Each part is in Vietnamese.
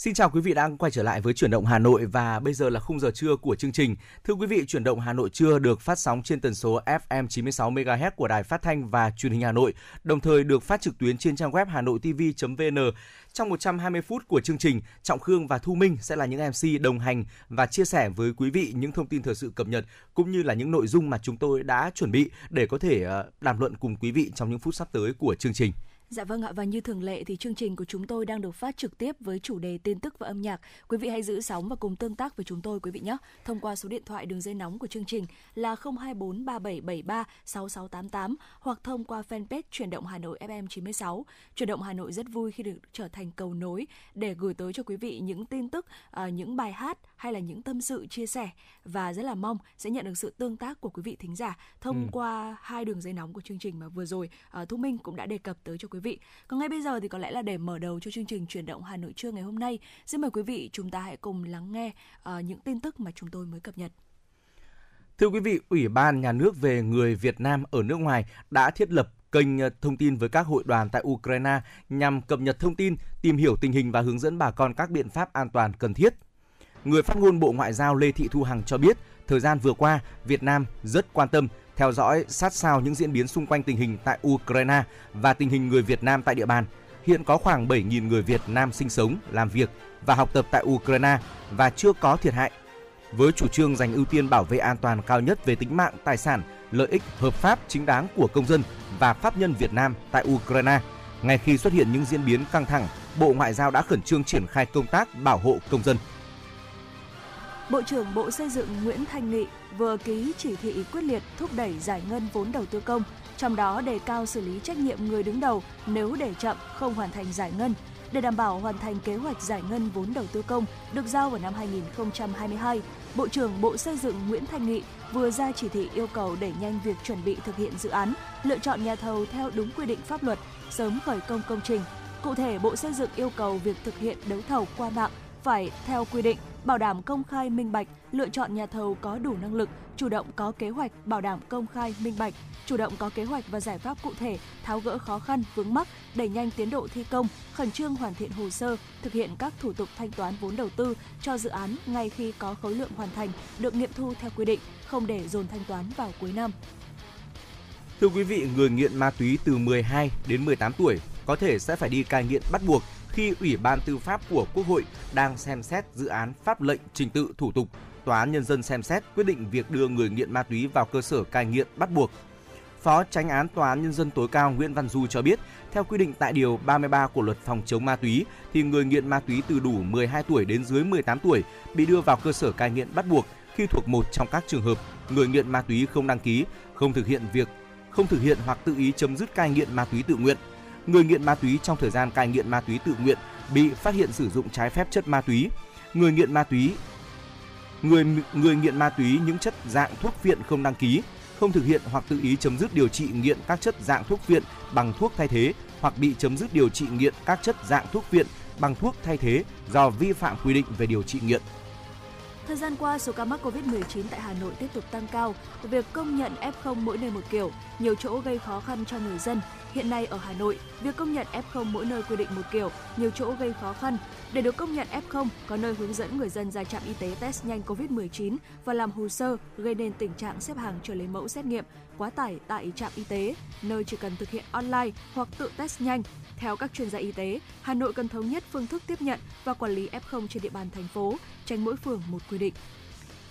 Xin chào quý vị đang quay trở lại với chuyển động Hà Nội và bây giờ là khung giờ trưa của chương trình. Thưa quý vị, chuyển động Hà Nội trưa được phát sóng trên tần số FM 96 MHz của Đài Phát thanh và Truyền hình Hà Nội, đồng thời được phát trực tuyến trên trang web hanoitv.vn. Trong 120 phút của chương trình, Trọng Khương và Thu Minh sẽ là những MC đồng hành và chia sẻ với quý vị những thông tin thời sự cập nhật cũng như là những nội dung mà chúng tôi đã chuẩn bị để có thể ờ, đàm luận cùng quý vị trong những phút sắp tới của chương trình. Dạ vâng ạ và như thường lệ thì chương trình của chúng tôi đang được phát trực tiếp với chủ đề tin tức và âm nhạc. Quý vị hãy giữ sóng và cùng tương tác với chúng tôi quý vị nhé. Thông qua số điện thoại đường dây nóng của chương trình là 024 3773 6688 hoặc thông qua fanpage chuyển động Hà Nội FM 96. Chuyển động Hà Nội rất vui khi được trở thành cầu nối để gửi tới cho quý vị những tin tức, à, những bài hát hay là những tâm sự chia sẻ và rất là mong sẽ nhận được sự tương tác của quý vị thính giả thông ừ. qua hai đường dây nóng của chương trình mà vừa rồi uh, Thu Minh cũng đã đề cập tới cho quý vị. Còn ngay bây giờ thì có lẽ là để mở đầu cho chương trình chuyển động Hà Nội trưa ngày hôm nay, xin mời quý vị chúng ta hãy cùng lắng nghe uh, những tin tức mà chúng tôi mới cập nhật. Thưa quý vị, Ủy ban Nhà nước về người Việt Nam ở nước ngoài đã thiết lập kênh ờ, thông tin với các hội đoàn tại Ukraine nhằm cập nhật thông tin, tìm hiểu tình hình và hướng dẫn bà con các biện pháp an toàn cần thiết. Người phát ngôn Bộ Ngoại giao Lê Thị Thu Hằng cho biết, thời gian vừa qua, Việt Nam rất quan tâm theo dõi sát sao những diễn biến xung quanh tình hình tại Ukraine và tình hình người Việt Nam tại địa bàn. Hiện có khoảng 7.000 người Việt Nam sinh sống, làm việc và học tập tại Ukraine và chưa có thiệt hại. Với chủ trương dành ưu tiên bảo vệ an toàn cao nhất về tính mạng, tài sản, lợi ích hợp pháp chính đáng của công dân và pháp nhân Việt Nam tại Ukraine, ngay khi xuất hiện những diễn biến căng thẳng, Bộ Ngoại giao đã khẩn trương triển khai công tác bảo hộ công dân. Bộ trưởng Bộ Xây dựng Nguyễn Thanh Nghị vừa ký chỉ thị quyết liệt thúc đẩy giải ngân vốn đầu tư công, trong đó đề cao xử lý trách nhiệm người đứng đầu nếu để chậm không hoàn thành giải ngân. Để đảm bảo hoàn thành kế hoạch giải ngân vốn đầu tư công được giao vào năm 2022, Bộ trưởng Bộ Xây dựng Nguyễn Thanh Nghị vừa ra chỉ thị yêu cầu đẩy nhanh việc chuẩn bị thực hiện dự án, lựa chọn nhà thầu theo đúng quy định pháp luật, sớm khởi công công trình. Cụ thể, Bộ Xây dựng yêu cầu việc thực hiện đấu thầu qua mạng phải theo quy định, bảo đảm công khai minh bạch, lựa chọn nhà thầu có đủ năng lực, chủ động có kế hoạch bảo đảm công khai minh bạch, chủ động có kế hoạch và giải pháp cụ thể, tháo gỡ khó khăn vướng mắc, đẩy nhanh tiến độ thi công, khẩn trương hoàn thiện hồ sơ, thực hiện các thủ tục thanh toán vốn đầu tư cho dự án ngay khi có khối lượng hoàn thành được nghiệm thu theo quy định, không để dồn thanh toán vào cuối năm. Thưa quý vị, người nghiện ma túy từ 12 đến 18 tuổi có thể sẽ phải đi cai nghiện bắt buộc khi Ủy ban Tư pháp của Quốc hội đang xem xét dự án pháp lệnh trình tự thủ tục Tòa án Nhân dân xem xét quyết định việc đưa người nghiện ma túy vào cơ sở cai nghiện bắt buộc. Phó Tránh án Tòa án Nhân dân tối cao Nguyễn Văn Du cho biết, theo quy định tại Điều 33 của Luật Phòng chống ma túy, thì người nghiện ma túy từ đủ 12 tuổi đến dưới 18 tuổi bị đưa vào cơ sở cai nghiện bắt buộc khi thuộc một trong các trường hợp người nghiện ma túy không đăng ký, không thực hiện việc không thực hiện hoặc tự ý chấm dứt cai nghiện ma túy tự nguyện, người nghiện ma túy trong thời gian cai nghiện ma túy tự nguyện bị phát hiện sử dụng trái phép chất ma túy, người nghiện ma túy người người nghiện ma túy những chất dạng thuốc viện không đăng ký, không thực hiện hoặc tự ý chấm dứt điều trị nghiện các chất dạng thuốc viện bằng thuốc thay thế hoặc bị chấm dứt điều trị nghiện các chất dạng thuốc viện bằng thuốc thay thế do vi phạm quy định về điều trị nghiện. Thời gian qua, số ca mắc COVID-19 tại Hà Nội tiếp tục tăng cao. Việc công nhận F0 mỗi nơi một kiểu, nhiều chỗ gây khó khăn cho người dân. Hiện nay ở Hà Nội, việc công nhận F0 mỗi nơi quy định một kiểu, nhiều chỗ gây khó khăn. Để được công nhận F0, có nơi hướng dẫn người dân ra trạm y tế test nhanh COVID-19 và làm hồ sơ, gây nên tình trạng xếp hàng chờ lấy mẫu xét nghiệm, quá tải tại trạm y tế, nơi chỉ cần thực hiện online hoặc tự test nhanh. Theo các chuyên gia y tế, Hà Nội cần thống nhất phương thức tiếp nhận và quản lý F0 trên địa bàn thành phố, tránh mỗi phường một quy định.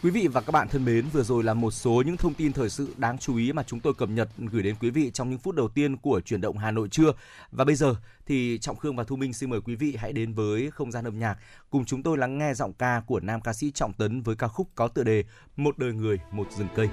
Quý vị và các bạn thân mến, vừa rồi là một số những thông tin thời sự đáng chú ý mà chúng tôi cập nhật gửi đến quý vị trong những phút đầu tiên của chuyển động Hà Nội trưa. Và bây giờ thì Trọng Khương và Thu Minh xin mời quý vị hãy đến với không gian âm nhạc cùng chúng tôi lắng nghe giọng ca của nam ca sĩ Trọng Tấn với ca khúc có tựa đề Một đời người, một rừng cây.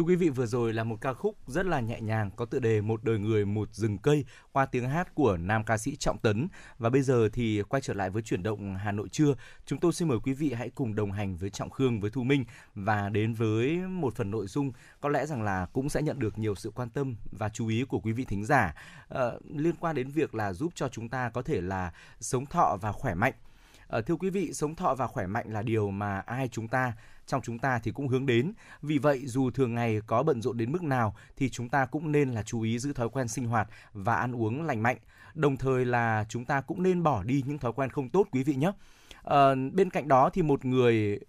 Thưa quý vị, vừa rồi là một ca khúc rất là nhẹ nhàng có tựa đề Một đời người một rừng cây qua tiếng hát của nam ca sĩ Trọng Tấn. Và bây giờ thì quay trở lại với chuyển động Hà Nội trưa. Chúng tôi xin mời quý vị hãy cùng đồng hành với Trọng Khương, với Thu Minh và đến với một phần nội dung có lẽ rằng là cũng sẽ nhận được nhiều sự quan tâm và chú ý của quý vị thính giả uh, liên quan đến việc là giúp cho chúng ta có thể là sống thọ và khỏe mạnh. À, thưa quý vị, sống thọ và khỏe mạnh là điều mà ai chúng ta trong chúng ta thì cũng hướng đến. Vì vậy dù thường ngày có bận rộn đến mức nào thì chúng ta cũng nên là chú ý giữ thói quen sinh hoạt và ăn uống lành mạnh. Đồng thời là chúng ta cũng nên bỏ đi những thói quen không tốt quý vị nhé. À, bên cạnh đó thì một người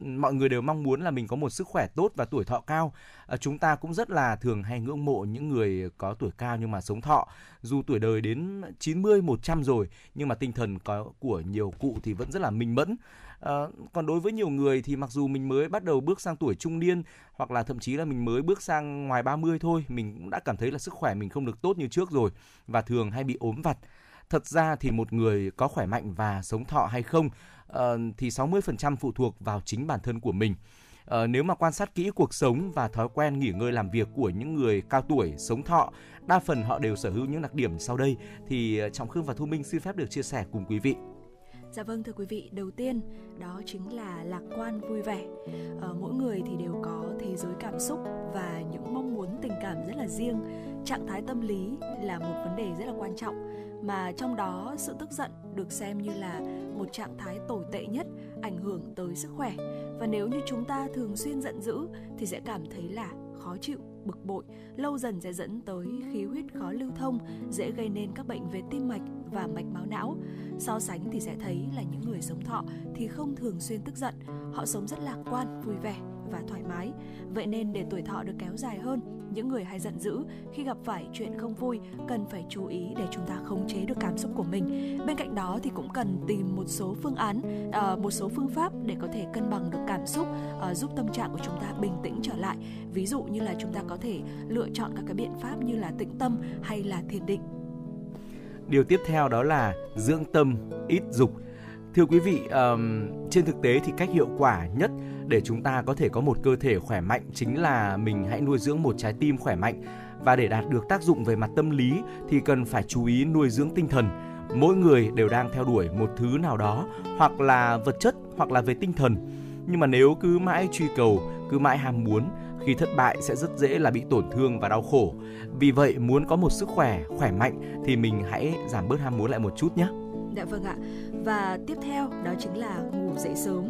mọi người đều mong muốn là mình có một sức khỏe tốt và tuổi thọ cao. À, chúng ta cũng rất là thường hay ngưỡng mộ những người có tuổi cao nhưng mà sống thọ. Dù tuổi đời đến 90, 100 rồi nhưng mà tinh thần có của nhiều cụ thì vẫn rất là minh mẫn. À, còn đối với nhiều người thì mặc dù mình mới bắt đầu bước sang tuổi trung niên hoặc là thậm chí là mình mới bước sang ngoài 30 thôi, mình cũng đã cảm thấy là sức khỏe mình không được tốt như trước rồi và thường hay bị ốm vặt. Thật ra thì một người có khỏe mạnh và sống thọ hay không uh, thì 60% phụ thuộc vào chính bản thân của mình. Uh, nếu mà quan sát kỹ cuộc sống và thói quen nghỉ ngơi làm việc của những người cao tuổi sống thọ, đa phần họ đều sở hữu những đặc điểm sau đây thì ờ, Trọng Khương và Thu Minh xin phép được chia sẻ cùng quý vị. Dạ vâng thưa quý vị, đầu tiên đó chính là lạc quan vui vẻ. Ờ, mỗi người thì đều có thế giới cảm xúc và những mong muốn tình cảm rất là riêng. Trạng thái tâm lý là một vấn đề rất là quan trọng mà trong đó sự tức giận được xem như là một trạng thái tồi tệ nhất ảnh hưởng tới sức khỏe và nếu như chúng ta thường xuyên giận dữ thì sẽ cảm thấy là khó chịu bực bội, lâu dần sẽ dẫn tới khí huyết khó lưu thông, dễ gây nên các bệnh về tim mạch và mạch máu não. So sánh thì sẽ thấy là những người sống thọ thì không thường xuyên tức giận, họ sống rất lạc quan, vui vẻ và thoải mái. Vậy nên để tuổi thọ được kéo dài hơn những người hay giận dữ. Khi gặp phải chuyện không vui cần phải chú ý để chúng ta khống chế được cảm xúc của mình. Bên cạnh đó thì cũng cần tìm một số phương án à, một số phương pháp để có thể cân bằng được cảm xúc à, giúp tâm trạng của chúng ta bình tĩnh trở lại. Ví dụ như là chúng ta có thể lựa chọn các cái biện pháp như là tĩnh tâm hay là thiền định. Điều tiếp theo đó là dưỡng tâm ít dục. Thưa quý vị um, trên thực tế thì cách hiệu quả nhất để chúng ta có thể có một cơ thể khỏe mạnh, chính là mình hãy nuôi dưỡng một trái tim khỏe mạnh. Và để đạt được tác dụng về mặt tâm lý thì cần phải chú ý nuôi dưỡng tinh thần. Mỗi người đều đang theo đuổi một thứ nào đó, hoặc là vật chất, hoặc là về tinh thần. Nhưng mà nếu cứ mãi truy cầu, cứ mãi ham muốn, khi thất bại sẽ rất dễ là bị tổn thương và đau khổ. Vì vậy, muốn có một sức khỏe khỏe mạnh thì mình hãy giảm bớt ham muốn lại một chút nhé. Dạ vâng ạ. Và tiếp theo, đó chính là ngủ dậy sớm.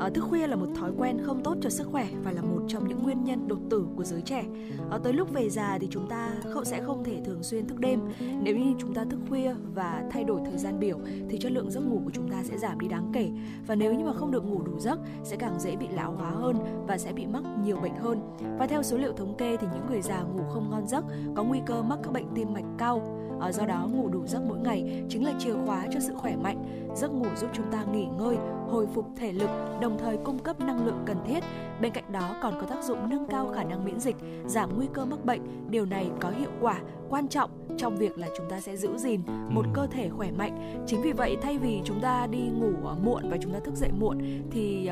À, thức khuya là một thói quen không tốt cho sức khỏe và là một trong những nguyên nhân đột tử của giới trẻ. À, tới lúc về già thì chúng ta không sẽ không thể thường xuyên thức đêm. Nếu như chúng ta thức khuya và thay đổi thời gian biểu thì chất lượng giấc ngủ của chúng ta sẽ giảm đi đáng kể. Và nếu như mà không được ngủ đủ giấc sẽ càng dễ bị lão hóa hơn và sẽ bị mắc nhiều bệnh hơn. Và theo số liệu thống kê thì những người già ngủ không ngon giấc có nguy cơ mắc các bệnh tim mạch cao À, do đó ngủ đủ giấc mỗi ngày chính là chìa khóa cho sự khỏe mạnh. Giấc ngủ giúp chúng ta nghỉ ngơi, hồi phục thể lực, đồng thời cung cấp năng lượng cần thiết. Bên cạnh đó còn có tác dụng nâng cao khả năng miễn dịch, giảm nguy cơ mắc bệnh. Điều này có hiệu quả quan trọng trong việc là chúng ta sẽ giữ gìn một cơ thể khỏe mạnh. Chính vì vậy thay vì chúng ta đi ngủ muộn và chúng ta thức dậy muộn thì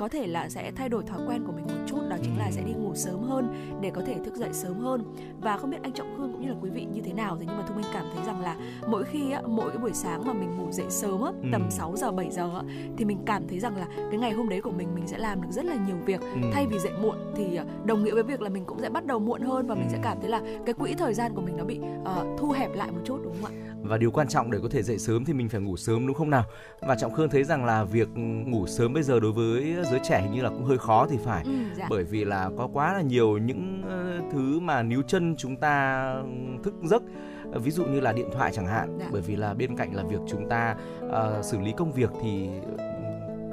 có thể là sẽ thay đổi thói quen của mình một chút đó chính là sẽ đi ngủ sớm hơn để có thể thức dậy sớm hơn và không biết anh trọng khương cũng như là quý vị như thế nào thế nhưng mà thu minh cảm thấy rằng là mỗi khi á, mỗi cái buổi sáng mà mình ngủ dậy sớm á, tầm ừ. 6 giờ 7 giờ á, thì mình cảm thấy rằng là cái ngày hôm đấy của mình mình sẽ làm được rất là nhiều việc ừ. thay vì dậy muộn thì à, đồng nghĩa với việc là mình cũng sẽ bắt đầu muộn hơn và mình sẽ ừ. cảm thấy là cái quỹ thời gian của mình nó bị uh, thu hẹp lại một chút đúng không ạ và điều quan trọng để có thể dậy sớm thì mình phải ngủ sớm đúng không nào? Và trọng khương thấy rằng là việc ngủ sớm bây giờ đối với giới trẻ hình như là cũng hơi khó thì phải. Ừ, dạ. bởi vì là có quá là nhiều những ờ, thứ mà níu chân chúng ta thức giấc. Ví dụ như là điện thoại chẳng hạn. Dạ. bởi vì là bên cạnh là việc chúng ta uh, xử lý công việc thì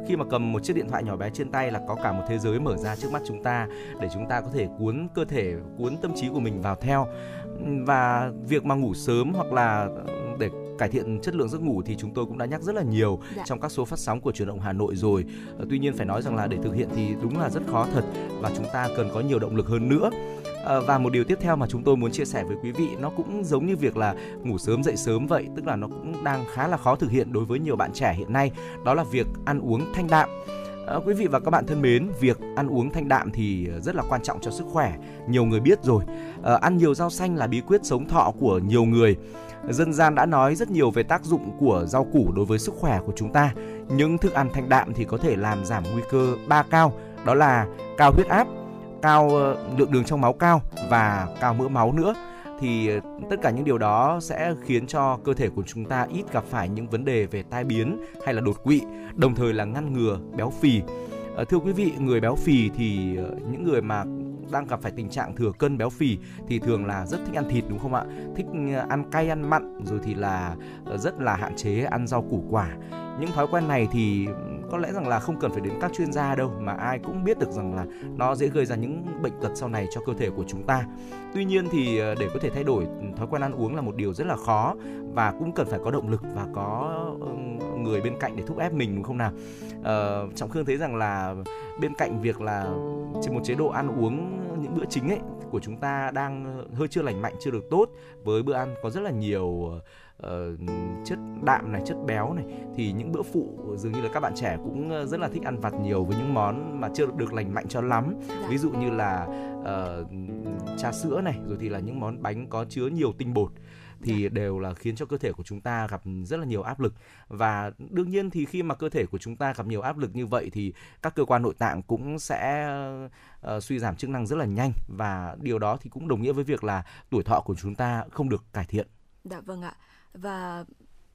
khi mà cầm một chiếc điện thoại nhỏ bé trên tay là có cả một thế giới mở ra trước mắt chúng ta để chúng ta có thể cuốn cơ thể cuốn tâm trí của mình vào theo. Và việc mà ngủ sớm hoặc là cải thiện chất lượng giấc ngủ thì chúng tôi cũng đã nhắc rất là nhiều dạ. trong các số phát sóng của truyền động Hà Nội rồi. Ờ, tuy nhiên phải nói rằng là để thực hiện thì đúng là rất khó thật và chúng ta cần có nhiều động lực hơn nữa. À, và một điều tiếp theo mà chúng tôi muốn chia sẻ với quý vị nó cũng giống như việc là ngủ sớm dậy sớm vậy, tức là nó cũng đang khá là khó thực hiện đối với nhiều bạn trẻ hiện nay, đó là việc ăn uống thanh đạm À, quý vị và các bạn thân mến, việc ăn uống thanh đạm thì ờ, rất là quan trọng cho sức khỏe. Nhiều người biết rồi. À, ăn nhiều rau xanh là bí quyết sống thọ của nhiều người. Dân gian đã nói rất nhiều về tác dụng của rau củ đối với sức khỏe của chúng ta. Những thức ăn thanh đạm thì có thể làm giảm nguy cơ ba cao, đó là cao huyết áp, cao lượng đường trong máu cao và cao mỡ máu nữa thì ờ, tất cả những điều đó sẽ khiến cho cơ thể của chúng ta ít gặp phải những vấn đề về tai biến hay là đột quỵ, đồng thời là ngăn ngừa béo phì. Ờ, thưa quý vị, người béo phì thì ờ, những người mà đang gặp phải tình trạng thừa cân béo phì thì thường là rất thích ăn thịt đúng không ạ? Thích ăn cay ăn mặn rồi thì là rất là hạn chế ăn rau củ quả. Những thói quen này thì có lẽ rằng là không cần phải đến các chuyên gia đâu mà ai cũng biết được rằng là nó dễ gây ra những bệnh tật sau này cho cơ thể của chúng ta. Tuy nhiên thì ờ, để có thể thay đổi thói quen ăn uống là một điều rất là khó và cũng cần phải có động lực và có người bên cạnh để thúc ép mình đúng không nào? Ờ, Trọng Khương thấy rằng là bên cạnh việc là trên một chế độ ăn uống những bữa chính ấy của chúng ta đang ờ, hơi chưa lành mạnh chưa được tốt với bữa ăn có rất là nhiều ờ, uh, chất đạm này chất béo này thì những bữa phụ dường như là các bạn trẻ cũng ờ, rất là thích ăn vặt nhiều với những món mà chưa được lành mạnh cho lắm dạ. ví dụ như là uh, trà sữa này rồi thì là những món bánh có chứa nhiều tinh bột thì dạ. đều là khiến cho cơ thể của chúng ta gặp rất là nhiều áp lực và đương nhiên thì khi mà cơ thể của chúng ta gặp nhiều áp lực như vậy thì các cơ quan nội tạng cũng sẽ uh, suy giảm chức năng rất là nhanh và điều đó thì cũng đồng nghĩa với việc là tuổi thọ của chúng ta không được cải thiện. Dạ vâng ạ và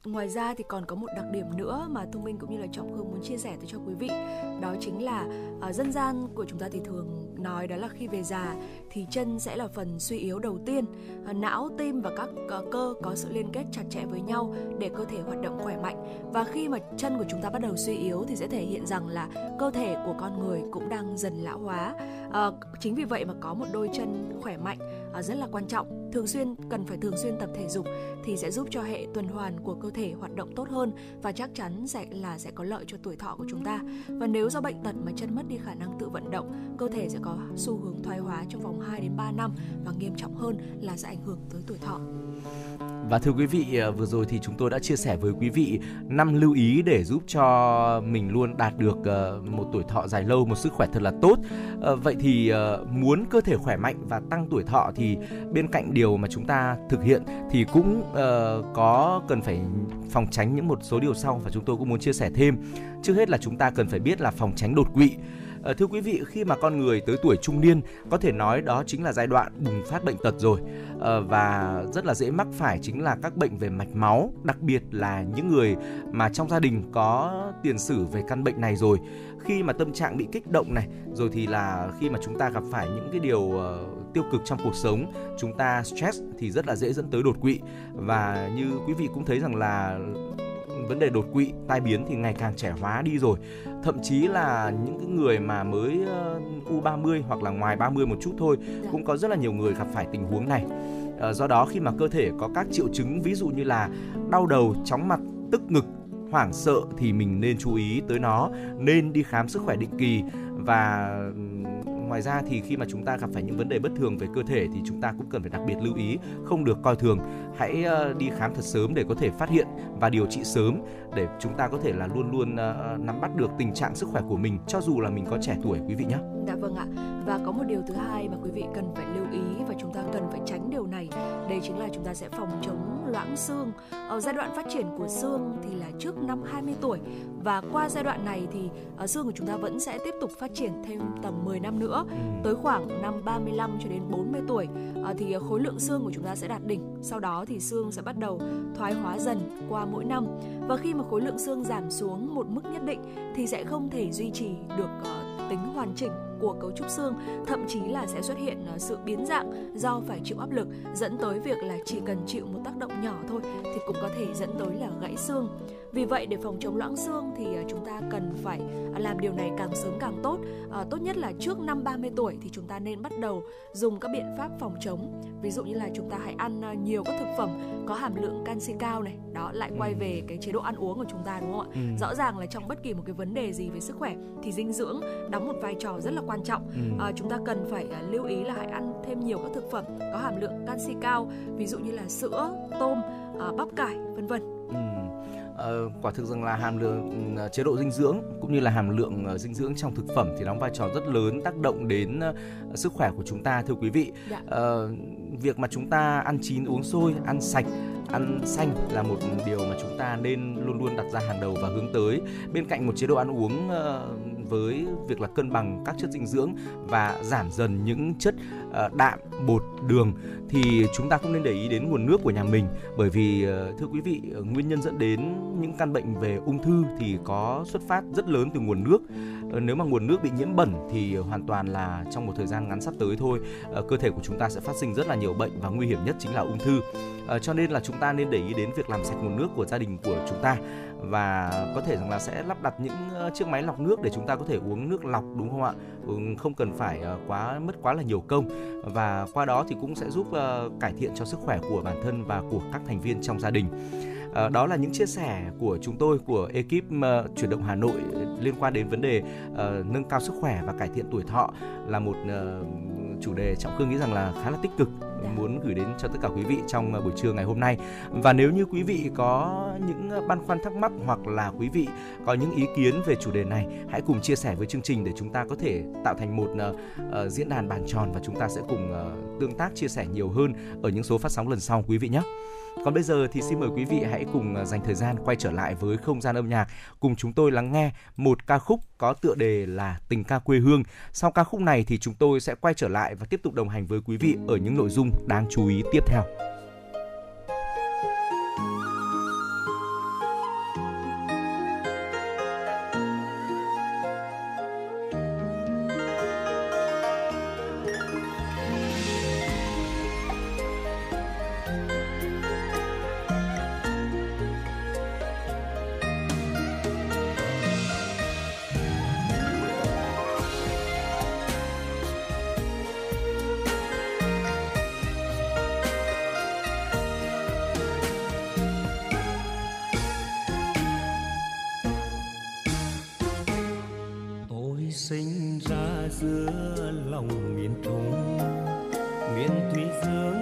ngoài ra thì còn có một đặc điểm nữa mà thông minh cũng như là trọng hương muốn chia sẻ tới cho quý vị. Đó chính là uh, dân gian của chúng ta thì thường nói đó là khi về già thì chân sẽ là phần suy yếu đầu tiên. Uh, não tim và các uh, cơ có sự liên kết chặt chẽ với nhau để cơ thể hoạt động khỏe mạnh. Và khi mà chân của chúng ta bắt đầu suy yếu thì sẽ thể hiện rằng là cơ thể của con người cũng đang dần lão hóa. Uh, chính vì vậy mà có một đôi chân khỏe mạnh. Ờ, rất là quan trọng thường xuyên cần phải thường xuyên tập thể dục thì sẽ giúp cho hệ tuần hoàn của cơ thể hoạt động tốt hơn và chắc chắn sẽ là sẽ có lợi cho tuổi thọ của chúng ta. Và nếu do bệnh tật mà chân mất đi khả năng tự vận động, cơ thể sẽ có xu hướng thoái hóa trong vòng 2 đến 3 năm và nghiêm trọng hơn là sẽ ảnh hưởng tới tuổi thọ. Và thưa quý vị, à, vừa rồi thì chúng tôi đã chia sẻ với quý vị năm lưu ý để giúp cho mình luôn đạt được à, một tuổi thọ dài lâu, một sức khỏe thật là tốt. À, vậy thì muốn cơ thể khỏe mạnh và tăng tuổi thọ thì bên cạnh điều mà chúng ta thực hiện thì cũng có cần phải phòng tránh những một số điều sau và chúng tôi cũng muốn chia sẻ thêm. Trước hết là chúng ta cần phải biết là phòng tránh đột quỵ. À, thưa quý vị, khi mà con người tới tuổi trung niên, có thể nói đó chính là giai đoạn bùng phát bệnh tật rồi à, và rất là dễ mắc phải chính là các bệnh về mạch máu, đặc biệt là những người mà trong gia đình có tiền sử về căn bệnh này rồi. Khi mà tâm trạng bị kích động này, rồi thì là khi mà chúng ta gặp phải những cái điều uh, tiêu cực trong cuộc sống, chúng ta stress thì rất là dễ dẫn tới đột quỵ và như quý vị cũng thấy rằng là vấn đề đột quỵ tai biến thì ngày càng trẻ hóa đi rồi thậm chí là những cái người mà mới uh, U30 hoặc là ngoài 30 một chút thôi dạ. cũng có rất là nhiều người gặp phải tình huống này uh, do đó khi mà cơ thể có các triệu chứng ví dụ như là đau đầu chóng mặt tức ngực hoảng sợ thì mình nên chú ý tới nó nên đi khám sức khỏe định kỳ và ngoài ra thì khi mà chúng ta gặp phải những vấn đề bất thường về cơ thể thì chúng ta cũng cần phải đặc biệt lưu ý, không được coi thường hãy ờ, đi khám thật sớm để có thể phát hiện và điều trị sớm để chúng ta có thể là luôn luôn ờ, ờ, nắm bắt được tình trạng sức khỏe của mình, cho dù là mình có trẻ tuổi, quý vị nhé. Dạ vâng ạ. Và có một điều thứ hai mà quý vị cần phải lưu ý và chúng ta cần phải tránh điều này. Đây chính là chúng ta sẽ phòng chống loãng xương. Ở giai đoạn phát triển của xương thì là trước năm 20 tuổi và qua giai đoạn này thì uh, xương của chúng ta vẫn sẽ tiếp tục phát triển thêm tầm 10 năm nữa. Ừ. Tới khoảng năm 35 cho đến 40 tuổi uh, thì khối lượng xương của chúng ta sẽ đạt đỉnh. Sau đó thì xương sẽ bắt đầu thoái hóa dần qua mỗi năm. Và khi mà khối lượng xương giảm xuống một mức nhất định thì sẽ không thể duy trì được uh, tính hoàn chỉnh của cấu trúc xương, thậm chí là sẽ xuất hiện ờ, sự biến dạng do phải chịu áp lực dẫn tới việc là chỉ cần chịu một tác động nhỏ thôi thì cũng có thể dẫn tới là gãy xương. Vì vậy để phòng chống loãng xương thì ờ, chúng ta cần phải ờ, làm điều này càng sớm càng tốt. À, tốt nhất là trước năm 30 tuổi thì chúng ta nên bắt đầu dùng các biện pháp phòng chống. Ví dụ như là chúng ta hãy ăn nhiều các thực phẩm có hàm lượng canxi cao này. Đó lại quay về cái chế độ ăn uống của chúng ta đúng không ạ? Ừ. Rõ ràng là trong bất kỳ một cái vấn đề gì về sức khỏe thì dinh dưỡng đóng một vai trò rất là quan trọng. Ừ. À, chúng ta cần phải lưu ý là hãy ăn thêm nhiều các thực phẩm có hàm lượng canxi cao, ví dụ như là sữa, tôm, à, bắp cải, vân vân Uh, quả thực rằng là hàm lượng uh, chế độ dinh dưỡng cũng như là hàm lượng uh, dinh dưỡng trong thực phẩm thì đóng vai trò rất lớn tác động đến uh, sức khỏe của chúng ta thưa quý vị. Dạ. Uh, việc mà chúng ta ăn chín uống sôi, ăn sạch ăn xanh là một điều mà chúng ta nên luôn luôn đặt ra hàng đầu và hướng tới bên cạnh một chế độ ăn uống ờ, với việc là cân bằng các chất dinh dưỡng và giảm dần những chất ờ, đạm, bột, đường thì chúng ta cũng nên để ý đến nguồn nước của nhà mình. Bởi vì ờ, thưa quý vị ờ, nguyên nhân dẫn đến những căn bệnh về ung thư thì có xuất phát rất lớn từ nguồn nước. Nếu mà nguồn nước bị nhiễm bẩn thì hoàn toàn là trong một thời gian ngắn sắp tới thôi cơ thể của chúng ta sẽ phát sinh rất là nhiều bệnh và nguy hiểm nhất chính là ung thư. Cho nên là chúng ta nên để ý đến việc làm sạch nguồn nước của gia đình của chúng ta và có thể rằng là sẽ lắp đặt những ờ, chiếc máy lọc nước để chúng ta có thể uống nước lọc, đúng không ạ? Ừ, không cần phải ờ, quá, mất quá là nhiều công. Và qua đó thì cũng sẽ giúp ờ, cải thiện cho sức khỏe của bản thân và của các thành viên trong gia đình. Đó là những chia sẻ của chúng tôi, của ekip chuyển động Hà Nội liên quan đến vấn đề nâng cao sức khỏe và cải thiện tuổi thọ là một chủ đề trọng khương nghĩ rằng là khá là tích cực. Dạ. muốn gửi đến cho tất cả quý vị trong ờ, buổi trưa ngày hôm nay và nếu như quý vị có những ờ, băn khoăn thắc mắc hoặc là quý vị có những ý kiến về chủ đề này hãy cùng chia sẻ với chương trình để chúng ta có thể tạo thành một uh, diễn đàn bàn tròn và chúng ta sẽ cùng uh, tương tác chia sẻ nhiều hơn ở những số phát sóng lần sau quý vị nhé. Còn bây giờ thì xin mời quý vị hãy cùng à, dành thời gian quay trở lại với không gian âm nhạc, cùng chúng tôi lắng nghe một ca khúc có tựa đề là Tình ca quê hương. Sau ca khúc này thì chúng tôi sẽ quay trở lại và tiếp tục đồng hành với quý vị ở những nội dung đáng chú ý tiếp theo. Giữa lòng miền trung miền thúy dương.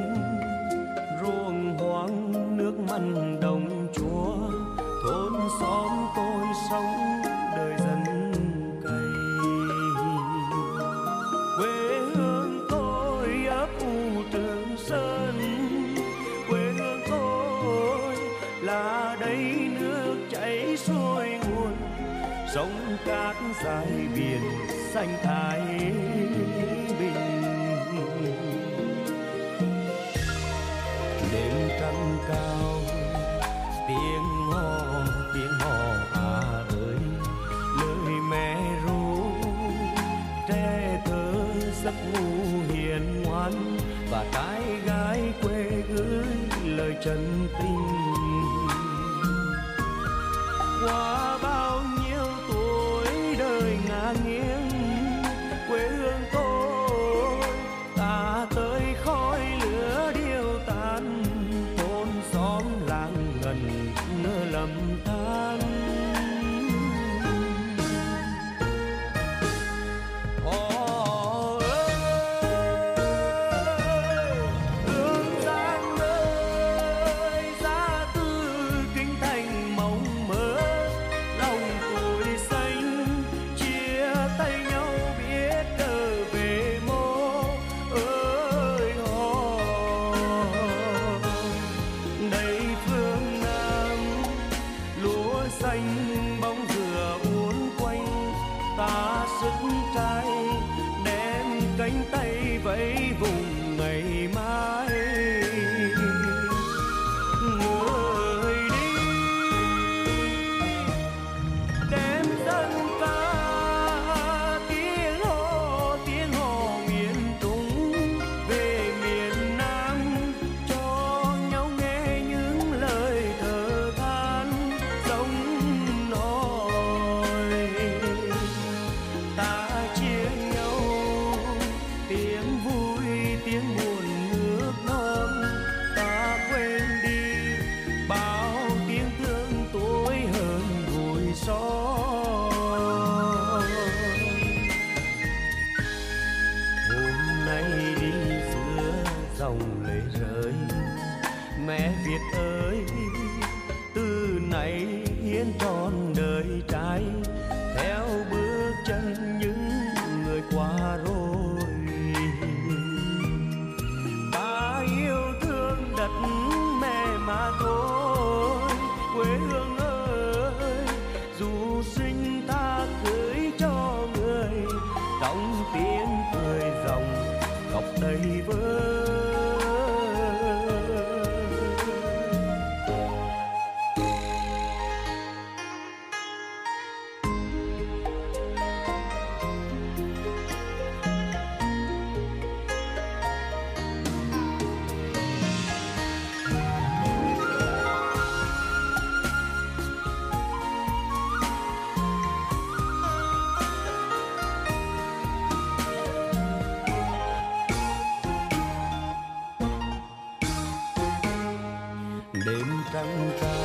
Đêm trăng cao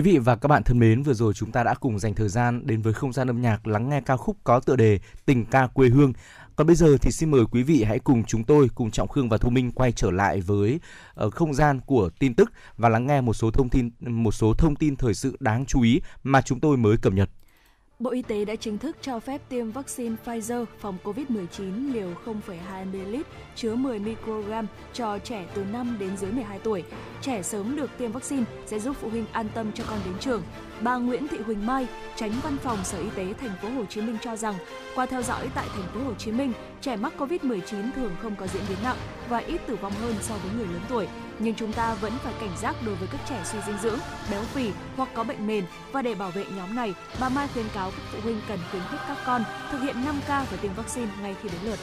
Quý vị và các bạn thân mến, vừa rồi chúng ta đã cùng dành thời gian đến với không gian âm nhạc lắng nghe ca khúc có tựa đề Tình ca quê hương. Còn bây giờ thì xin mời quý vị hãy cùng chúng tôi, cùng Trọng Khương và Thu Minh quay trở lại với ờ, không gian của tin tức và lắng nghe một số thông tin một số thông tin thời sự đáng chú ý mà chúng tôi mới cập nhật. Bộ Y tế đã chính thức cho phép tiêm vaccine Pfizer phòng COVID-19 liều 0,2 ml chứa 10 microgram cho trẻ từ 5 đến dưới 12 tuổi. Trẻ sớm được tiêm vaccine sẽ giúp phụ huynh an tâm cho con đến trường. Bà Nguyễn Thị Huỳnh Mai, tránh văn phòng Sở Y tế thành phố Hồ Chí Minh cho rằng, qua theo dõi tại thành phố Hồ Chí Minh, trẻ mắc COVID-19 thường không có diễn biến nặng và ít tử vong hơn so với người lớn tuổi. Nhưng chúng ta vẫn phải cảnh giác đối với các trẻ suy dinh dưỡng, béo phì hoặc có bệnh nền và để bảo vệ nhóm này, bà Mai khuyến cáo các phụ huynh cần khuyến khích các con thực hiện 5K và tiêm vaccine ngay khi đến lượt.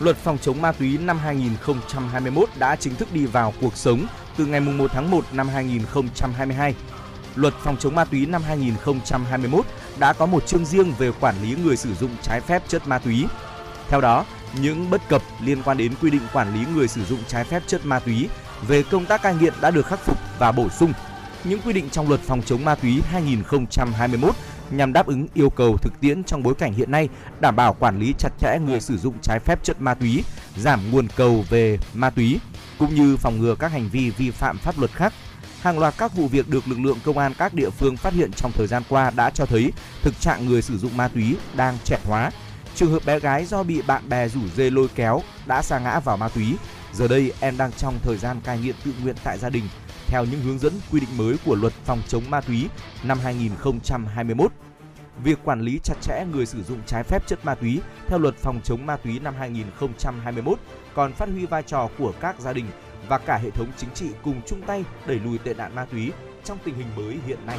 Luật phòng chống ma túy năm 2021 đã chính thức đi vào cuộc sống từ ngày 1 tháng 1 năm 2022. Luật phòng chống ma túy năm 2021 đã có một chương riêng về quản lý người sử dụng trái phép chất ma túy. Theo đó, những bất cập liên quan đến quy định quản lý người sử dụng trái phép chất ma túy về công tác cai nghiện đã được khắc phục và bổ sung. Những quy định trong luật phòng chống ma túy 2021 nhằm đáp ứng yêu cầu thực tiễn trong bối cảnh hiện nay, đảm bảo quản lý chặt chẽ người sử dụng trái phép chất ma túy, giảm nguồn cầu về ma túy, cũng như phòng ngừa các hành vi vi phạm pháp luật khác. Hàng loạt các vụ việc được lực lượng công an các địa phương phát hiện trong thời gian qua đã cho thấy thực trạng người sử dụng ma túy đang trẻ hóa. Trường hợp bé gái do bị bạn bè rủ dê lôi kéo đã sa ngã vào ma túy. Giờ đây, em đang trong thời gian cai nghiện tự nguyện tại gia đình, theo những hướng dẫn quy định mới của luật phòng chống ma túy năm 2021. Việc quản lý chặt chẽ người sử dụng trái phép chất ma túy theo luật phòng chống ma túy năm 2021 còn phát huy vai trò của các gia đình và cả hệ thống chính trị cùng chung tay đẩy lùi tệ nạn ma túy trong tình hình mới hiện nay.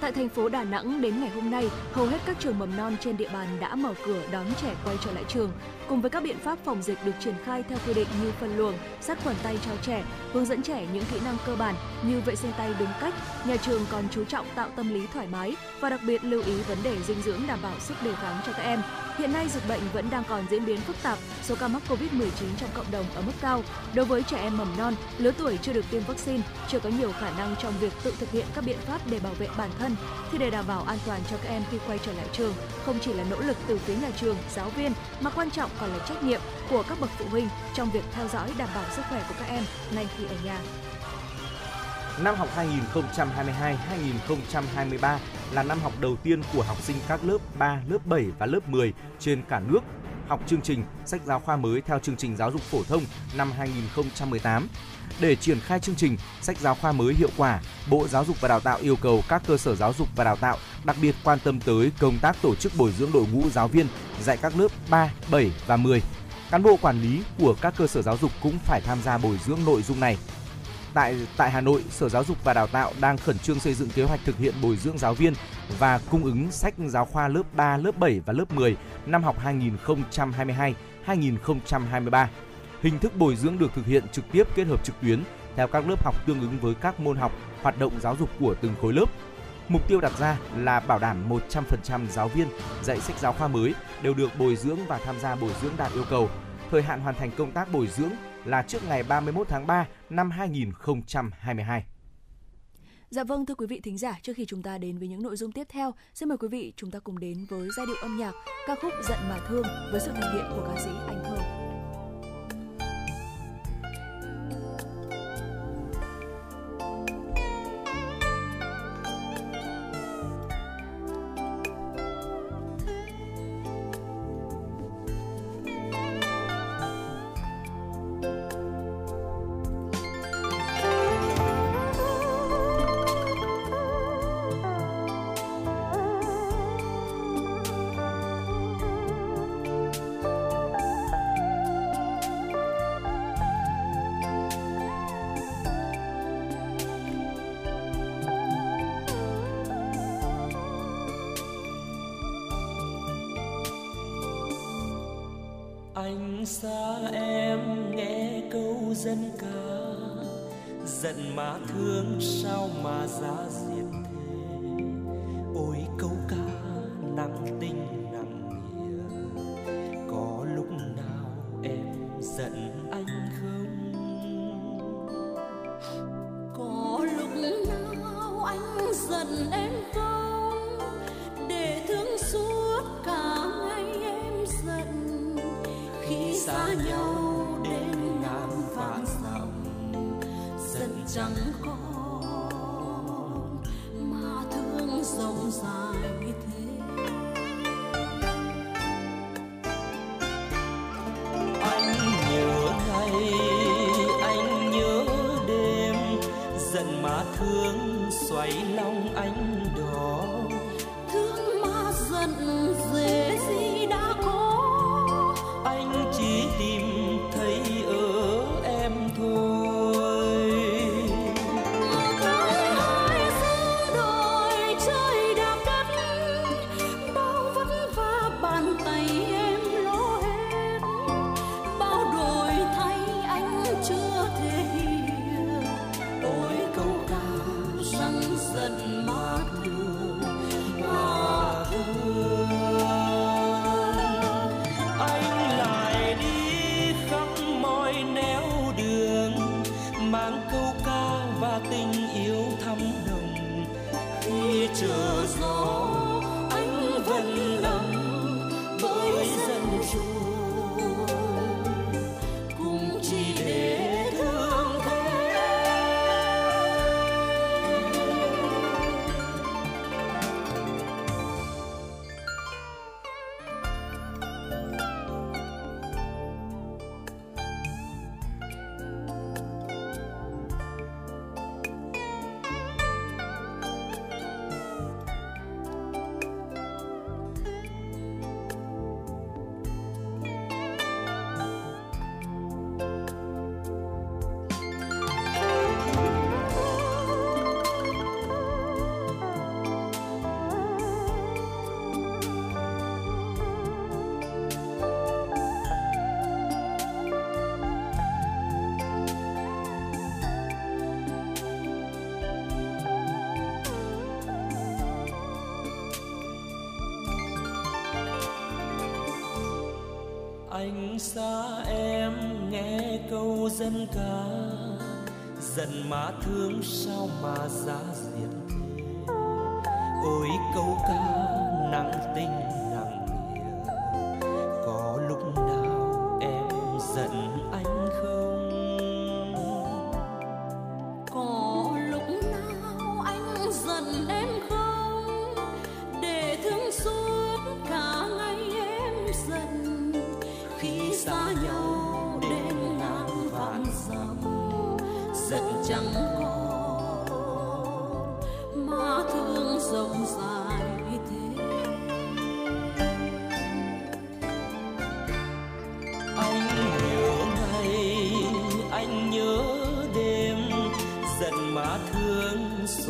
Tại thành phố Đà Nẵng đến ngày hôm nay, hầu hết các trường mầm non trên địa bàn đã mở cửa đón trẻ quay trở lại trường. Cùng với các biện pháp phòng dịch được triển khai theo quy định như phân luồng, sát khuẩn tay cho trẻ, hướng dẫn trẻ những kỹ năng cơ bản như vệ sinh tay đúng cách, nhà trường còn chú trọng tạo tâm lý thoải mái và đặc biệt lưu ý vấn đề dinh dưỡng đảm bảo sức đề kháng cho các em. Hiện nay dịch bệnh vẫn đang còn diễn biến phức tạp, số ca mắc Covid-19 trong cộng đồng ở mức cao. Đối với trẻ em mầm non, lứa tuổi chưa được tiêm vaccine, chưa có nhiều khả năng trong việc tự thực hiện các biện pháp để bảo vệ bản thân, thì để đảm bảo an toàn cho các em khi quay trở lại trường, không chỉ là nỗ lực từ phía nhà trường, giáo viên mà quan trọng còn là trách nhiệm của các bậc phụ huynh trong việc theo dõi đảm bảo sức khỏe của các em ngay khi ở nhà. Năm học 2022-2023 là năm học đầu tiên của học sinh các lớp 3, lớp 7 và lớp 10 trên cả nước học chương trình sách giáo khoa mới theo chương trình giáo dục phổ thông năm 2018. Để triển khai chương trình sách giáo khoa mới hiệu quả, Bộ Giáo dục và Đào tạo yêu cầu các cơ sở giáo dục và đào tạo đặc biệt quan tâm tới công tác tổ chức bồi dưỡng đội ngũ giáo viên dạy các lớp 3, 7 và 10. Cán bộ quản lý của các cơ sở giáo dục cũng phải tham gia bồi dưỡng nội dung này tại tại Hà Nội, Sở Giáo dục và Đào tạo đang khẩn trương xây dựng kế hoạch thực hiện bồi dưỡng giáo viên và cung ứng sách giáo khoa lớp 3, lớp 7 và lớp 10 năm học 2022-2023. Hình thức bồi dưỡng được thực hiện trực tiếp kết hợp trực tuyến theo các lớp học tương ứng với các môn học, hoạt động giáo dục của từng khối lớp. Mục tiêu đặt ra là bảo đảm 100% giáo viên dạy sách giáo khoa mới đều được bồi dưỡng và tham gia bồi dưỡng đạt yêu cầu. Thời hạn hoàn thành công tác bồi dưỡng là trước ngày 31 tháng 3 năm 2022. Dạ vâng thưa quý vị thính giả, trước khi chúng ta đến với những nội dung tiếp theo, xin mời quý vị chúng ta cùng đến với giai điệu âm nhạc ca khúc Giận mà thương với sự thể hiện của ca sĩ Anh Thơ. Anh xa em nghe câu dân ca giận mà thương sao mà giá diệt. Xa em nghe câu dân ca dần má thương sao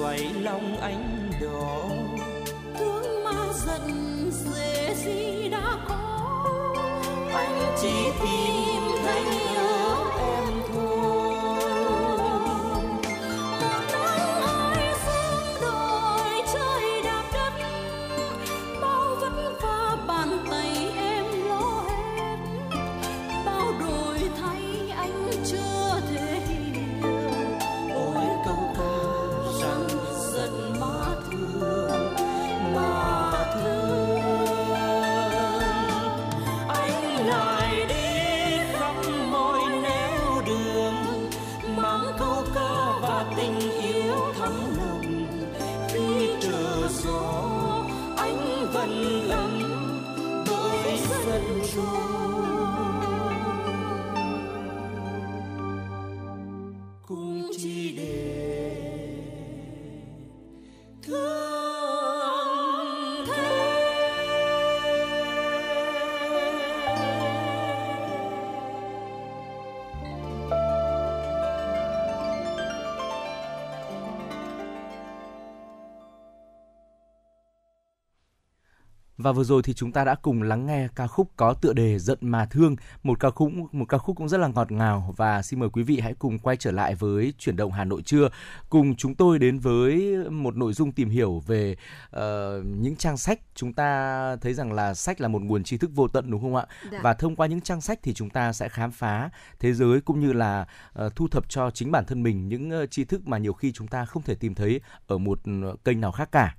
xoay lòng anh đỏ thương mà giận dễ gì đã có. Anh chỉ tìm thấy Và vừa rồi thì chúng ta đã cùng lắng nghe ca khúc có tựa đề Giận mà thương, một ca khúc một ca khúc cũng rất là ngọt ngào và xin mời quý vị hãy cùng quay trở lại với chuyển động Hà Nội trưa, cùng chúng tôi đến với một nội dung tìm hiểu về uh, những trang sách. Chúng ta thấy rằng là sách là một nguồn tri thức vô tận đúng không ạ? Dạ. Và thông qua những trang sách thì chúng ta sẽ khám phá thế giới cũng như là uh, thu thập cho chính bản thân mình những uh, tri thức mà nhiều khi chúng ta không thể tìm thấy ở một kênh nào khác cả.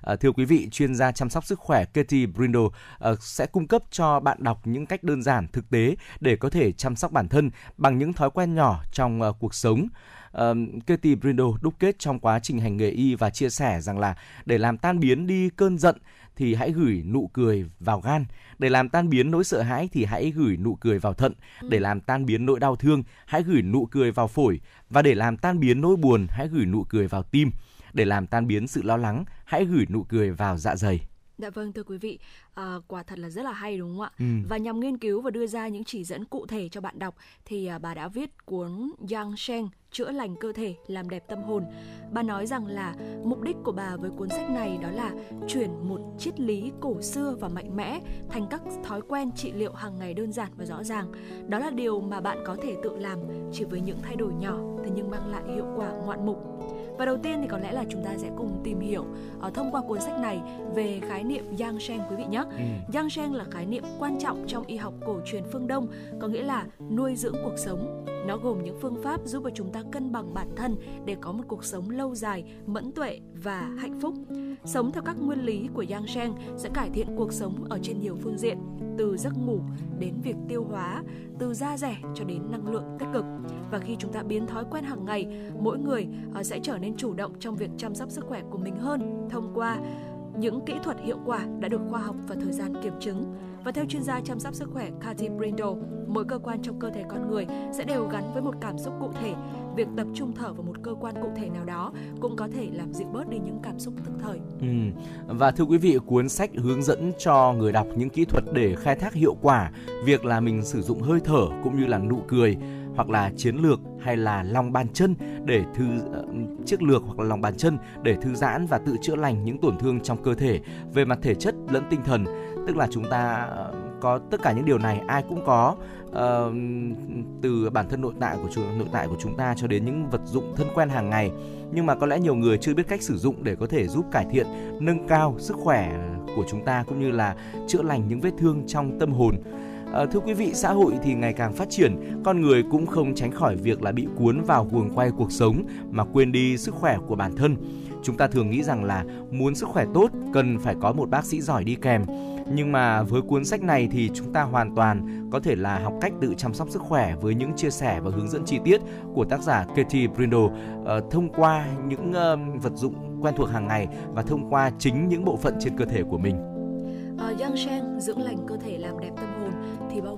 À, thưa quý vị, chuyên gia chăm sóc sức khỏe Katie Brindle uh, sẽ cung cấp cho bạn đọc những cách đơn giản, thực tế để có thể chăm sóc bản thân bằng những thói quen nhỏ trong uh, cuộc sống. Uh, Katie Brindle đúc kết trong quá trình hành nghề y và chia sẻ rằng là để làm tan biến đi cơn giận thì hãy gửi nụ cười vào gan, để làm tan biến nỗi sợ hãi thì hãy gửi nụ cười vào thận, để làm tan biến nỗi đau thương hãy gửi nụ cười vào phổi. Và để làm tan biến nỗi buồn hãy gửi nụ cười vào tim để làm tan biến sự lo lắng, hãy gửi nụ cười vào dạ dày. Dạ vâng thưa quý vị, à, quả thật là rất là hay đúng không ạ? Ừ. Và nhằm nghiên cứu và đưa ra những chỉ dẫn cụ thể cho bạn đọc thì à, bà đã viết cuốn Yang Shen chữa lành cơ thể, làm đẹp tâm hồn. Bà nói rằng là mục đích của bà với cuốn sách này đó là chuyển một triết lý cổ xưa và mạnh mẽ thành các thói quen trị liệu hàng ngày đơn giản và rõ ràng. Đó là điều mà bạn có thể tự làm chỉ với những thay đổi nhỏ thế nhưng mang lại hiệu quả ngoạn mục. Và đầu tiên thì có lẽ là chúng ta sẽ cùng tìm hiểu uh, thông qua cuốn sách này về khái niệm Yang Shen quý vị nhé. Ừ. Yang Shen là khái niệm quan trọng trong y học cổ truyền phương Đông, có nghĩa là nuôi dưỡng cuộc sống. Nó gồm những phương pháp giúp cho chúng ta cân bằng bản thân để có một cuộc sống lâu dài, mẫn tuệ và hạnh phúc. Sống theo các nguyên lý của Yang Shen sẽ cải thiện cuộc sống ở trên nhiều phương diện, từ giấc ngủ đến việc tiêu hóa, từ da rẻ cho đến năng lượng tích cực. Và khi chúng ta biến thói quen hàng ngày, mỗi người ờ, sẽ trở nên chủ động trong việc chăm sóc sức khỏe của mình hơn thông qua những kỹ thuật hiệu quả đã được khoa học và thời gian kiểm chứng. Và theo chuyên gia chăm sóc sức khỏe Cathy Brindle, mỗi cơ quan trong cơ thể con người sẽ đều gắn với một cảm xúc cụ thể. Việc tập trung thở vào một cơ quan cụ thể nào đó cũng có thể làm dịu bớt đi những cảm xúc tức thời. Ừ. Và thưa quý vị, cuốn sách hướng dẫn cho người đọc những kỹ thuật để khai thác hiệu quả việc là mình sử dụng hơi thở cũng như là nụ cười hoặc là chiến lược hay là lòng bàn chân để thư uh, chiếc lược hoặc là lòng bàn chân để thư giãn và tự chữa lành những tổn thương trong cơ thể. Về mặt thể chất lẫn tinh thần tức là chúng ta ờ, có tất cả những điều này ai cũng có uh, từ bản thân nội tại của chúng nội tại của chúng ta cho đến những vật dụng thân quen hàng ngày. Nhưng mà có lẽ nhiều người chưa biết cách sử dụng để có thể giúp cải thiện nâng cao sức khỏe của chúng ta cũng như là chữa lành những vết thương trong tâm hồn. À, thưa quý vị, xã hội thì ngày càng phát triển, con người cũng không tránh khỏi việc là bị cuốn vào guồng quay cuộc sống mà quên đi sức khỏe của bản thân. Chúng ta thường nghĩ rằng là muốn sức khỏe tốt cần phải có một bác sĩ giỏi đi kèm. Nhưng mà với cuốn sách này thì chúng ta hoàn toàn có thể là học cách tự chăm sóc sức khỏe với những chia sẻ và hướng dẫn chi tiết của tác giả Katie Brindle uh, thông qua những uh, vật dụng quen thuộc hàng ngày và thông qua chính những bộ phận trên cơ thể của mình. Uh, Yang Sheng dưỡng lành cơ thể làm đẹp tâm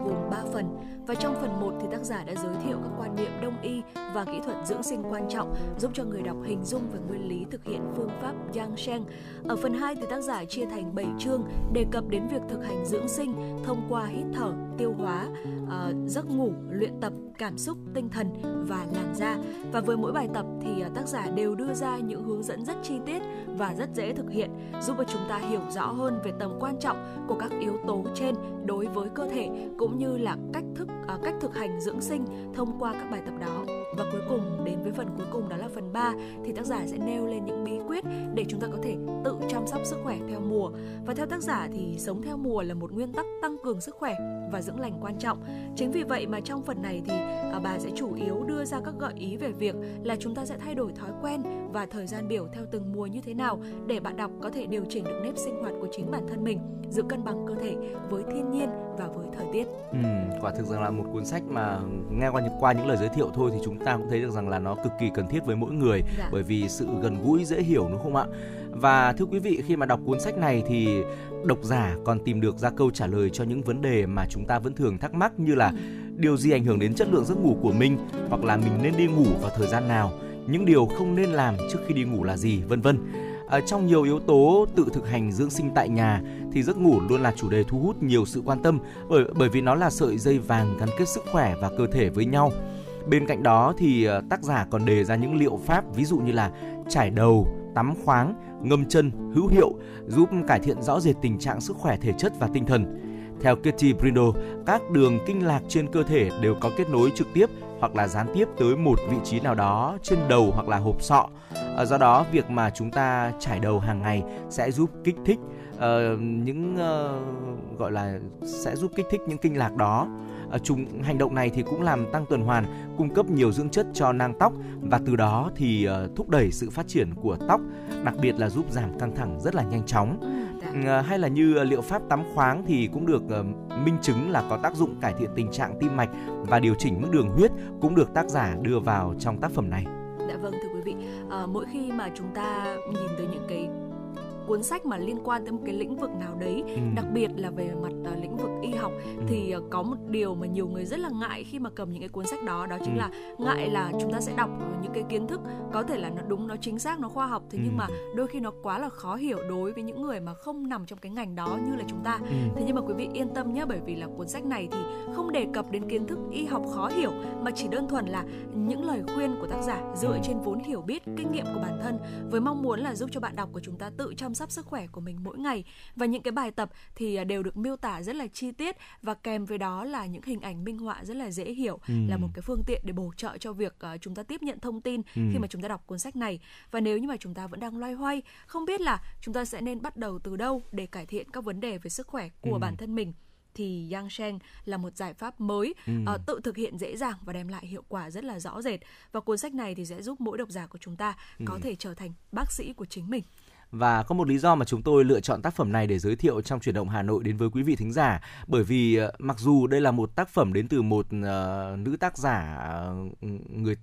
gồm 3 phần và trong phần 1 thì tác giả đã giới thiệu các quan niệm đông y và kỹ thuật dưỡng sinh quan trọng giúp cho người đọc hình dung về nguyên lý thực hiện phương pháp Yang Sheng. Ở phần 2 thì tác giả chia thành 7 chương đề cập đến việc thực hành dưỡng sinh thông qua hít thở, tiêu hóa, uh, giấc ngủ, luyện tập, cảm xúc, tinh thần và làn da. Và với mỗi bài tập thì ờ, tác giả đều đưa ra những hướng dẫn rất chi tiết và rất dễ thực hiện, giúp cho chúng ta hiểu rõ hơn về tầm quan trọng của các yếu tố trên đối với cơ thể cũng như là cách thức Ờ, cách thực hành dưỡng sinh thông qua các bài tập đó. Và cuối cùng đến với phần cuối cùng đó là phần 3 thì tác giả sẽ nêu lên những bí quyết để chúng ta có thể tự chăm sóc sức khỏe theo mùa. Và theo tác giả thì sống theo mùa là một nguyên tắc tăng cường sức khỏe và dưỡng lành quan trọng. Chính vì vậy mà trong phần này thì à, bà sẽ chủ yếu đưa ra các gợi ý về việc là chúng ta sẽ thay đổi thói quen và thời gian biểu theo từng mùa như thế nào để bạn đọc có thể điều chỉnh được nếp sinh hoạt của chính bản thân mình, giữ cân bằng cơ thể với thiên nhiên và với thời tiết. Ừ, quả thực rằng là một cuốn sách mà nghe qua những qua những lời giới thiệu thôi thì chúng ta cũng thấy được rằng là nó cực kỳ cần thiết với mỗi người Dạ. bởi vì sự gần gũi dễ hiểu đúng không ạ? Và thưa quý vị khi mà đọc cuốn sách này thì độc giả còn tìm được ra câu trả lời cho những vấn đề mà chúng ta vẫn thường thắc mắc như là điều gì ảnh hưởng đến chất lượng giấc ngủ của mình hoặc là mình nên đi ngủ vào thời gian nào, những điều không nên làm trước khi đi ngủ là gì, vân vân. À, trong nhiều yếu tố tự thực hành dưỡng sinh tại nhà thì giấc ngủ luôn là chủ đề thu hút nhiều sự quan tâm bởi bởi vì nó là sợi dây vàng gắn kết sức khỏe và cơ thể với nhau. Bên cạnh đó thì ờ, tác giả còn đề ra những liệu pháp ví dụ như là trải đầu, tắm khoáng, ngâm chân hữu hiệu giúp cải thiện rõ rệt tình trạng sức khỏe thể chất và tinh thần. Theo Kitty Brindle, các đường kinh lạc trên cơ thể đều có kết nối trực tiếp hoặc là gián tiếp tới một vị trí nào đó trên đầu hoặc là hộp sọ. Ờ, do đó, việc mà chúng ta trải đầu hàng ngày sẽ giúp kích thích uh, những uh, gọi là sẽ giúp kích thích những kinh lạc đó. Ờ, chúng hành động này thì cũng làm tăng tuần hoàn, cung cấp nhiều dưỡng chất cho nang tóc và từ đó thì ờ, thúc đẩy sự phát triển của tóc, đặc biệt là giúp giảm căng thẳng rất là nhanh chóng. Dạ. Ờ, hay là như liệu pháp tắm khoáng thì cũng được minh chứng là có tác dụng cải thiện tình trạng tim mạch và điều chỉnh mức đường huyết cũng được tác giả đưa vào trong tác phẩm này. Dạ vâng thưa quý vị, à, mỗi khi mà chúng ta nhìn tới những cái cuốn sách mà liên quan tới một cái lĩnh vực nào đấy, Ừ. đặc biệt là về mặt à, lĩnh vực y học thì à, có một điều mà nhiều người rất là ngại khi mà cầm những cái cuốn sách đó đó chính Ừ. là ngại là chúng ta sẽ đọc những cái kiến thức có thể là nó đúng nó chính xác nó khoa học thế nhưng Ừ. mà đôi khi nó quá là khó hiểu đối với những người mà không nằm trong cái ngành đó như là chúng ta. Ừ. Thế nhưng mà quý vị yên tâm nhé bởi vì là cuốn sách này thì không đề cập đến kiến thức y học khó hiểu mà chỉ đơn thuần là những lời khuyên của tác giả dựa Ừ. trên vốn hiểu biết, kinh nghiệm của bản thân với mong muốn là giúp cho bạn đọc của chúng ta tự chăm sóc sức khỏe của mình mỗi ngày và những cái bài tập thì à, đều được miêu tả rất là chi tiết và kèm với đó là những hình ảnh minh họa rất là dễ hiểu Ừ. là một cái phương tiện để bổ trợ cho việc à, chúng ta tiếp nhận thông tin Ừ. khi mà chúng ta đọc cuốn sách này và nếu như mà chúng ta vẫn đang loay hoay không biết là chúng ta sẽ nên bắt đầu từ đâu để cải thiện các vấn đề về sức khỏe của Ừ. bản thân mình thì Yang Sheng là một giải pháp mới Ừ. ờ, tự thực hiện dễ dàng và đem lại hiệu quả rất là rõ rệt. Và cuốn sách này thì sẽ giúp mỗi độc giả của chúng ta có Ừ. thể trở thành bác sĩ của chính mình. Và có một lý do mà chúng tôi lựa chọn tác phẩm này để giới thiệu trong chuyển động Hà Nội đến với quý vị thính giả bởi vì ờ, mặc dù đây là một tác phẩm đến từ một ờ, nữ tác giả ờ, người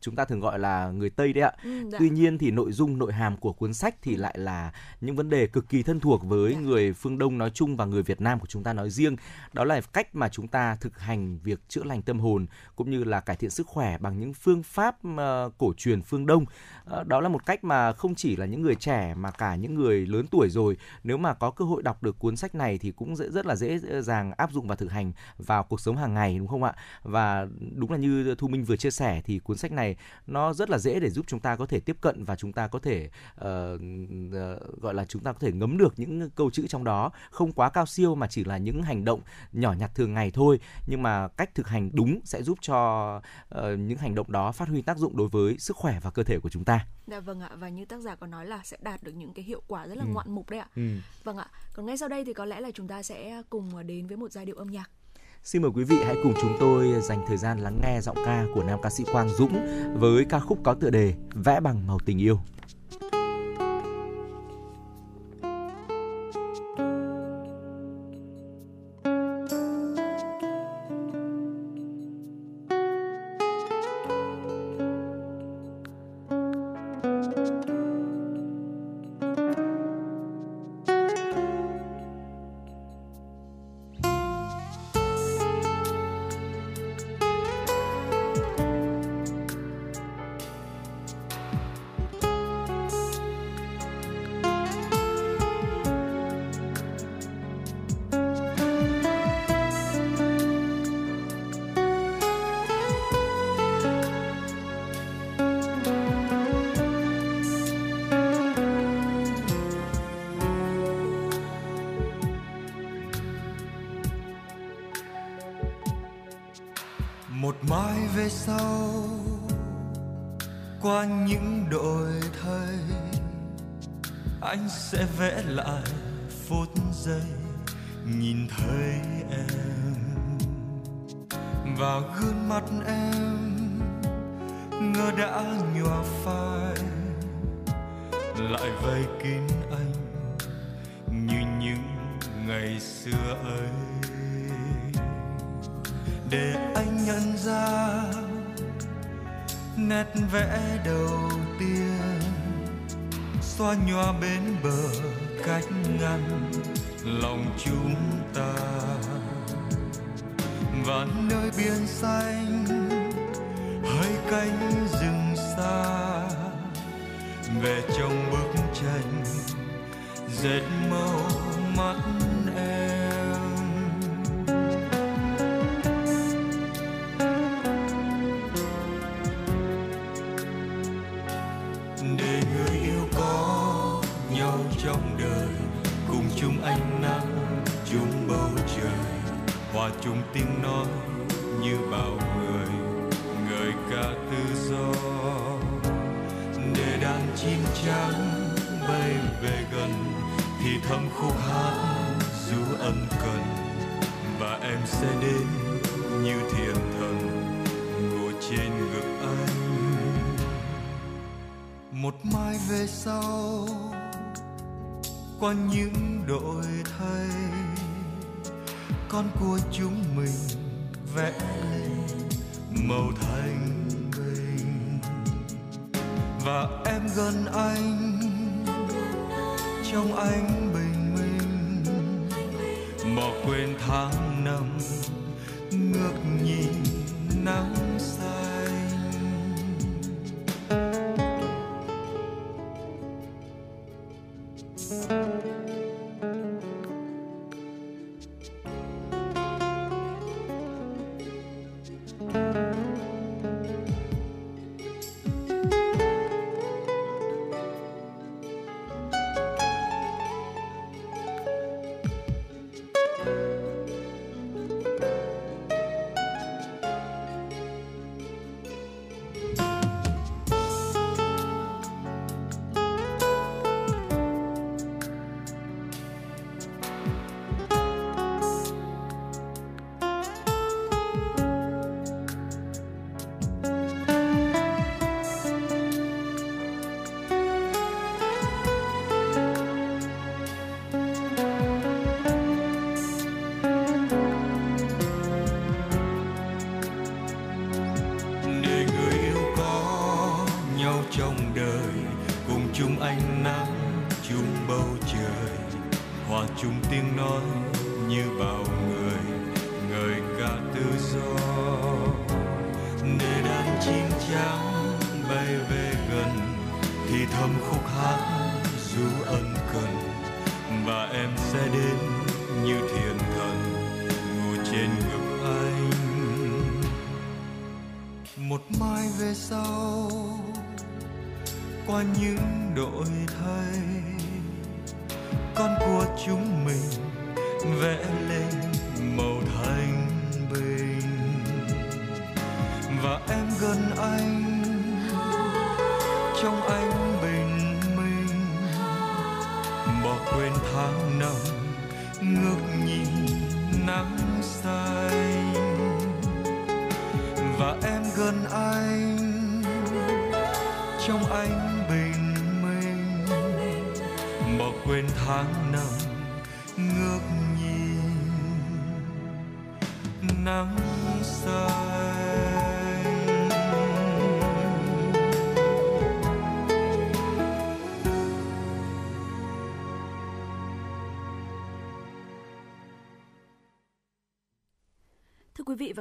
chúng ta thường gọi là người Tây đấy ạ. Ừ, dạ. Tuy nhiên thì nội dung nội hàm của cuốn sách thì lại là những vấn đề cực kỳ thân thuộc với Dạ. người phương Đông nói chung và người Việt Nam của chúng ta nói riêng. Đó là cách mà chúng ta thực hành việc chữa lành tâm hồn cũng như là cải thiện sức khỏe bằng những phương pháp ờ, cổ truyền phương Đông. Ờ, đó là một cách mà không chỉ là những người trẻ mà mà cả những người lớn tuổi rồi nếu mà có cơ hội đọc được cuốn sách này thì cũng dễ, rất là dễ dàng áp dụng và thực hành vào cuộc sống hàng ngày đúng không ạ? Và đúng là như Thu Minh vừa chia sẻ thì cuốn sách này nó rất là dễ để giúp chúng ta có thể tiếp cận và chúng ta có thể uh, uh, gọi là chúng ta có thể ngấm được những câu chữ trong đó không quá cao siêu mà chỉ là những hành động nhỏ nhặt thường ngày thôi nhưng mà cách thực hành đúng sẽ giúp cho uh, những hành động đó phát huy tác dụng đối với sức khỏe và cơ thể của chúng ta. Dạ vâng ạ và như tác giả có nói là sẽ đạt được những cái hiệu quả rất là Ừ. ngoạn mục đấy ạ. Ừ. Vâng ạ. Còn ngay sau đây thì có lẽ là chúng ta sẽ cùng đến với một giai điệu âm nhạc. Xin mời quý vị hãy cùng chúng tôi dành thời gian lắng nghe giọng ca của nam ca sĩ Quang Dũng với ca khúc có tựa đề Vẽ bằng màu tình yêu. Nhau trong đời. Cùng chung ánh nắng, chung bầu trời. Hòa chung tiếng nói như bao người. Người ca tự do. Để đàn chim trắng bay về gần, thì thầm khúc hát dù ân cần. Và em sẽ đến như thiên thần, ngồi trên ngực anh. Một mai về sau qua những đổi thay. Con của chúng mình vẽ lên màu thanh bình. Và em gần anh, trong ánh bình minh. Bỏ quên tháng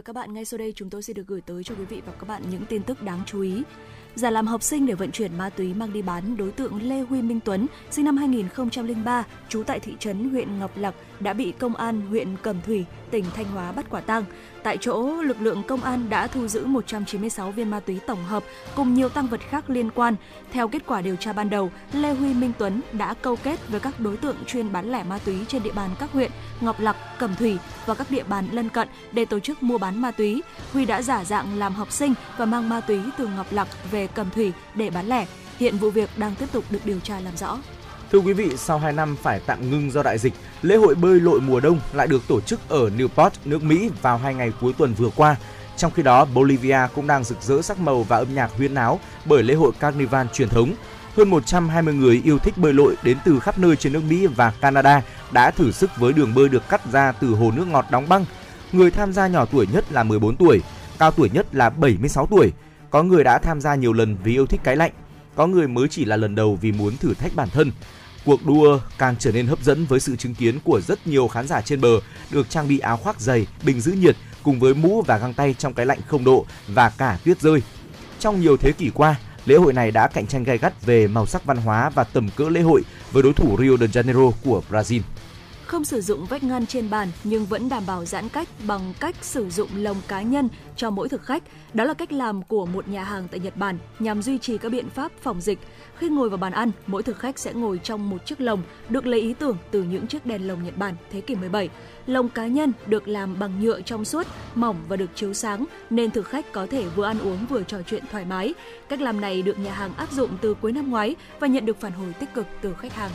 các bạn, ngay sau đây chúng tôi sẽ được gửi tới cho quý vị và các bạn những tin tức đáng chú ý. Giả làm học sinh để vận chuyển ma túy mang đi bán, đối tượng Lê Huy Minh Tuấn, sinh năm 2003, trú tại thị trấn huyện Ngọc Lặc, đã bị công an huyện Cẩm Thủy, tỉnh Thanh Hóa bắt quả tang. Tại chỗ, lực lượng công an đã thu giữ 196 viên ma túy tổng hợp cùng nhiều tăng vật khác liên quan. Theo kết quả điều tra ban đầu, Lê Huy Minh Tuấn đã câu kết với các đối tượng chuyên bán lẻ ma túy trên địa bàn các huyện Ngọc Lặc, Cẩm Thủy và các địa bàn lân cận để tổ chức mua bán ma túy. Huy đã giả dạng làm học sinh và mang ma túy từ Ngọc Lặc về Cẩm Thủy để bán lẻ. Hiện vụ việc đang tiếp tục được điều tra làm rõ. Thưa quý vị, sau 2 năm phải tạm ngưng do đại dịch, lễ hội bơi lội mùa đông lại được tổ chức ở Newport, nước Mỹ vào hai ngày cuối tuần vừa qua. Trong khi đó, Bolivia cũng đang rực rỡ sắc màu và âm nhạc huyên náo bởi lễ hội Carnival truyền thống. Hơn 120 người yêu thích bơi lội đến từ khắp nơi trên nước Mỹ và Canada đã thử sức với đường bơi được cắt ra từ hồ nước ngọt đóng băng. Người tham gia nhỏ tuổi nhất là 14 tuổi, cao tuổi nhất là 76 tuổi. Có người đã tham gia nhiều lần vì yêu thích cái lạnh, có người mới chỉ là lần đầu vì muốn thử thách bản thân. Cuộc đua càng trở nên hấp dẫn với sự chứng kiến của rất nhiều khán giả trên bờ được trang bị áo khoác dày, bình giữ nhiệt cùng với mũ và găng tay trong cái lạnh không độ và cả tuyết rơi. Trong nhiều thế kỷ qua, lễ hội này đã cạnh tranh gay gắt về màu sắc văn hóa và tầm cỡ lễ hội với đối thủ Rio de Janeiro của Brazil. Không sử dụng vách ngăn trên bàn nhưng vẫn đảm bảo giãn cách bằng cách sử dụng lồng cá nhân cho mỗi thực khách. Đó là cách làm của một nhà hàng tại Nhật Bản nhằm duy trì các biện pháp phòng dịch. Khi ngồi vào bàn ăn, mỗi thực khách sẽ ngồi trong một chiếc lồng được lấy ý tưởng từ những chiếc đèn lồng Nhật Bản thế kỷ 17. Lồng cá nhân được làm bằng nhựa trong suốt, mỏng và được chiếu sáng nên thực khách có thể vừa ăn uống vừa trò chuyện thoải mái. Cách làm này được nhà hàng áp dụng từ cuối năm ngoái và nhận được phản hồi tích cực từ khách hàng.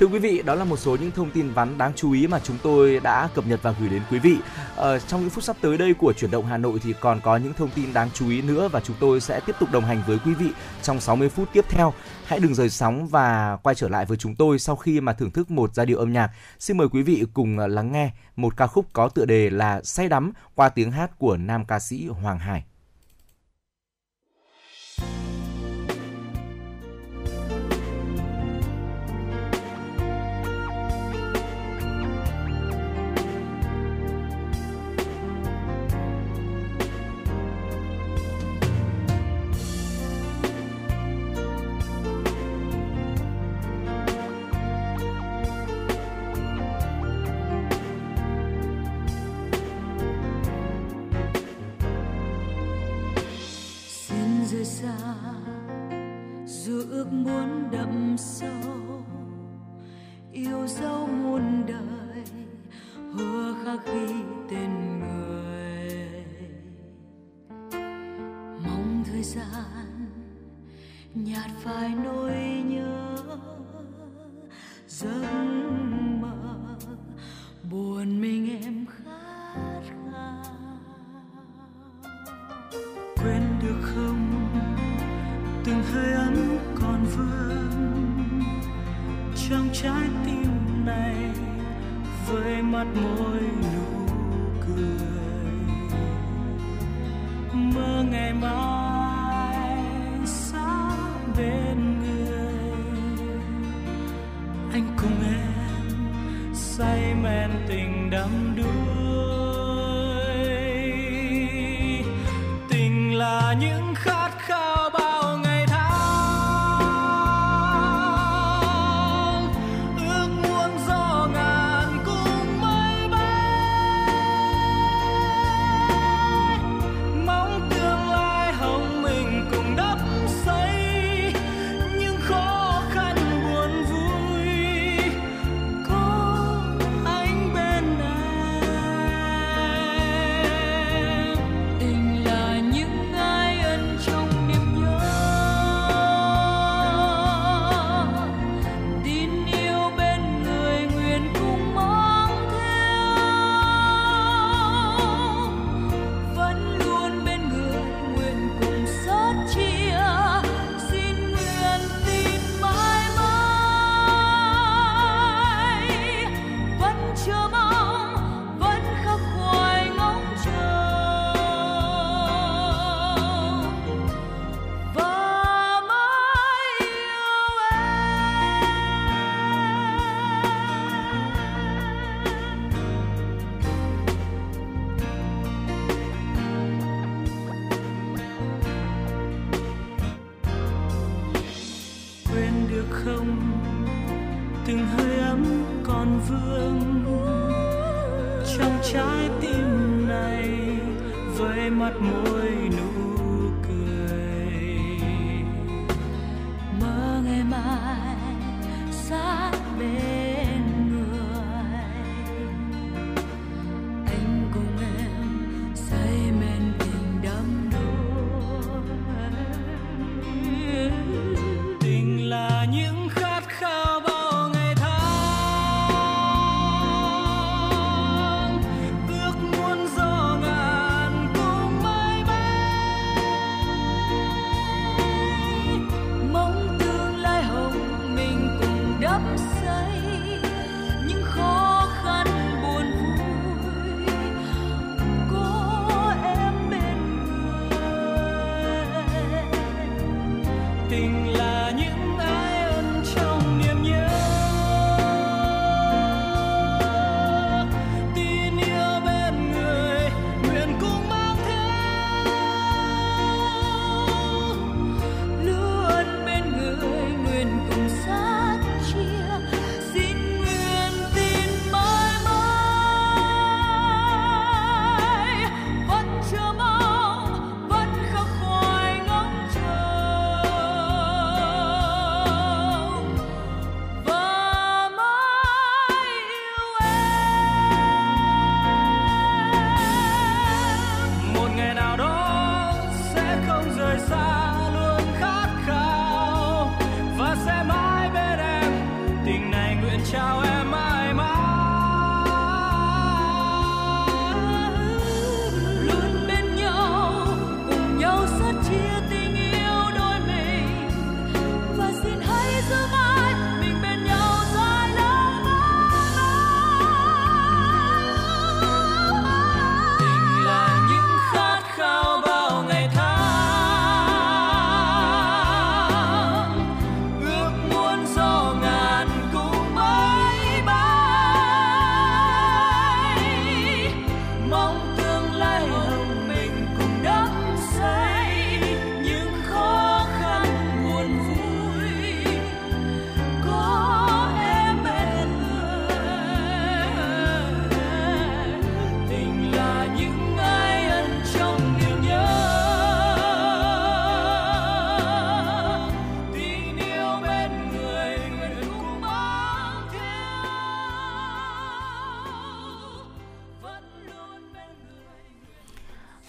Thưa quý vị, đó là một số những thông tin vắn đáng chú ý mà chúng tôi đã cập nhật và gửi đến quý vị. Ờ, trong những phút sắp tới đây của chuyển động Hà Nội thì còn có những thông tin đáng chú ý nữa và chúng tôi sẽ tiếp tục đồng hành với quý vị trong 60 phút tiếp theo. Hãy đừng rời sóng và quay trở lại với chúng tôi sau khi mà thưởng thức một giai điệu âm nhạc. Xin mời quý vị cùng ờ, lắng nghe một ca khúc có tựa đề là Say đắm qua tiếng hát của nam ca sĩ Hoàng Hải.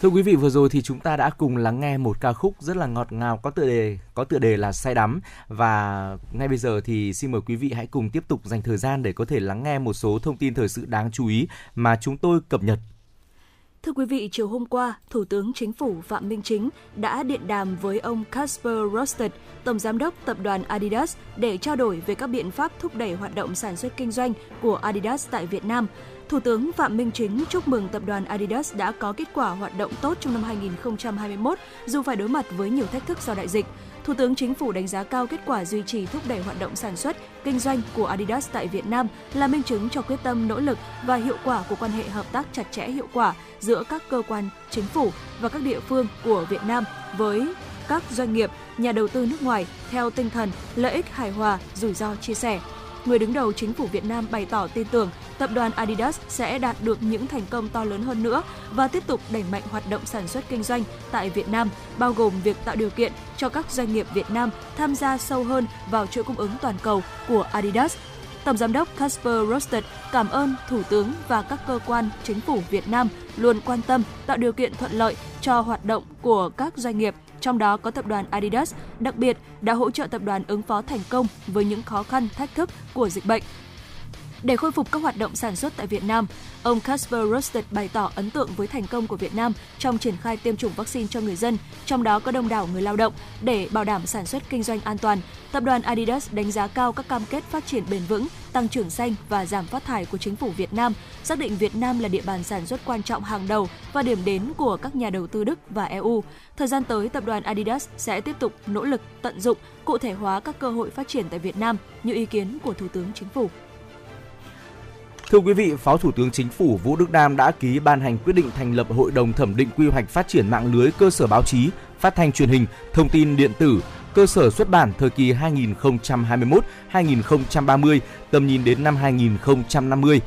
Thưa quý vị vừa rồi thì chúng ta đã cùng lắng nghe một ca khúc rất là ngọt ngào có tựa đề có tựa đề là say đắm và ngay bây giờ thì xin mời quý vị hãy cùng tiếp tục dành thời gian để có thể lắng nghe một số thông tin thời sự đáng chú ý mà chúng tôi cập nhật. Thưa quý vị, chiều hôm qua, Thủ tướng Chính phủ Phạm Minh Chính đã điện đàm với ông Casper Rosted, Tổng Giám đốc Tập đoàn Adidas, để trao đổi về các biện pháp thúc đẩy hoạt động sản xuất kinh doanh của Adidas tại Việt Nam. Thủ tướng Phạm Minh Chính chúc mừng tập đoàn Adidas đã có kết quả hoạt động tốt trong năm 2021 dù phải đối mặt với nhiều thách thức do đại dịch. Thủ tướng Chính phủ đánh giá cao kết quả duy trì thúc đẩy hoạt động sản xuất, kinh doanh của Adidas tại Việt Nam là minh chứng cho quyết tâm nỗ lực và hiệu quả của quan hệ hợp tác chặt chẽ hiệu quả giữa các cơ quan chính phủ và các địa phương của Việt Nam với các doanh nghiệp, nhà đầu tư nước ngoài theo tinh thần lợi ích hài hòa, rủi ro chia sẻ Người đứng đầu chính phủ Việt Nam bày tỏ tin tưởng tập đoàn Adidas sẽ đạt được những thành công to lớn hơn nữa và tiếp tục đẩy mạnh hoạt động sản xuất kinh doanh tại Việt Nam, bao gồm việc tạo điều kiện cho các doanh nghiệp Việt Nam tham gia sâu hơn vào chuỗi cung ứng toàn cầu của Adidas. Tổng giám đốc Casper Rosted cảm ơn Thủ tướng và các cơ quan chính phủ Việt Nam luôn quan tâm tạo điều kiện thuận lợi cho hoạt động của các doanh nghiệp trong đó có tập đoàn Adidas, đặc biệt đã hỗ trợ tập đoàn ứng phó thành công với những khó khăn, thách thức của dịch bệnh. Để khôi phục các hoạt động sản xuất tại Việt Nam, ông Casper Rosted bày tỏ ấn tượng với thành công của Việt Nam trong triển khai tiêm chủng vaccine cho người dân, trong đó có đông đảo người lao động. Để bảo đảm sản xuất kinh doanh an toàn, tập đoàn Adidas đánh giá cao các cam kết phát triển bền vững, tăng trưởng xanh và giảm phát thải của chính phủ Việt Nam, xác định Việt Nam là địa bàn sản xuất quan trọng hàng đầu và điểm đến của các nhà đầu tư Đức và EU. Thời gian tới, tập đoàn Adidas sẽ tiếp tục nỗ lực tận dụng, cụ thể hóa các cơ hội phát triển tại Việt Nam như ý kiến của Thủ tướng Chính phủ. Thưa quý vị, Phó Thủ tướng Chính phủ Vũ Đức Đam đã ký ban hành quyết định thành lập Hội đồng thẩm định quy hoạch phát triển mạng lưới cơ sở báo chí, phát thanh truyền hình, thông tin điện tử, cơ sở xuất bản thời kỳ 2021-2030, tầm nhìn đến năm 2050.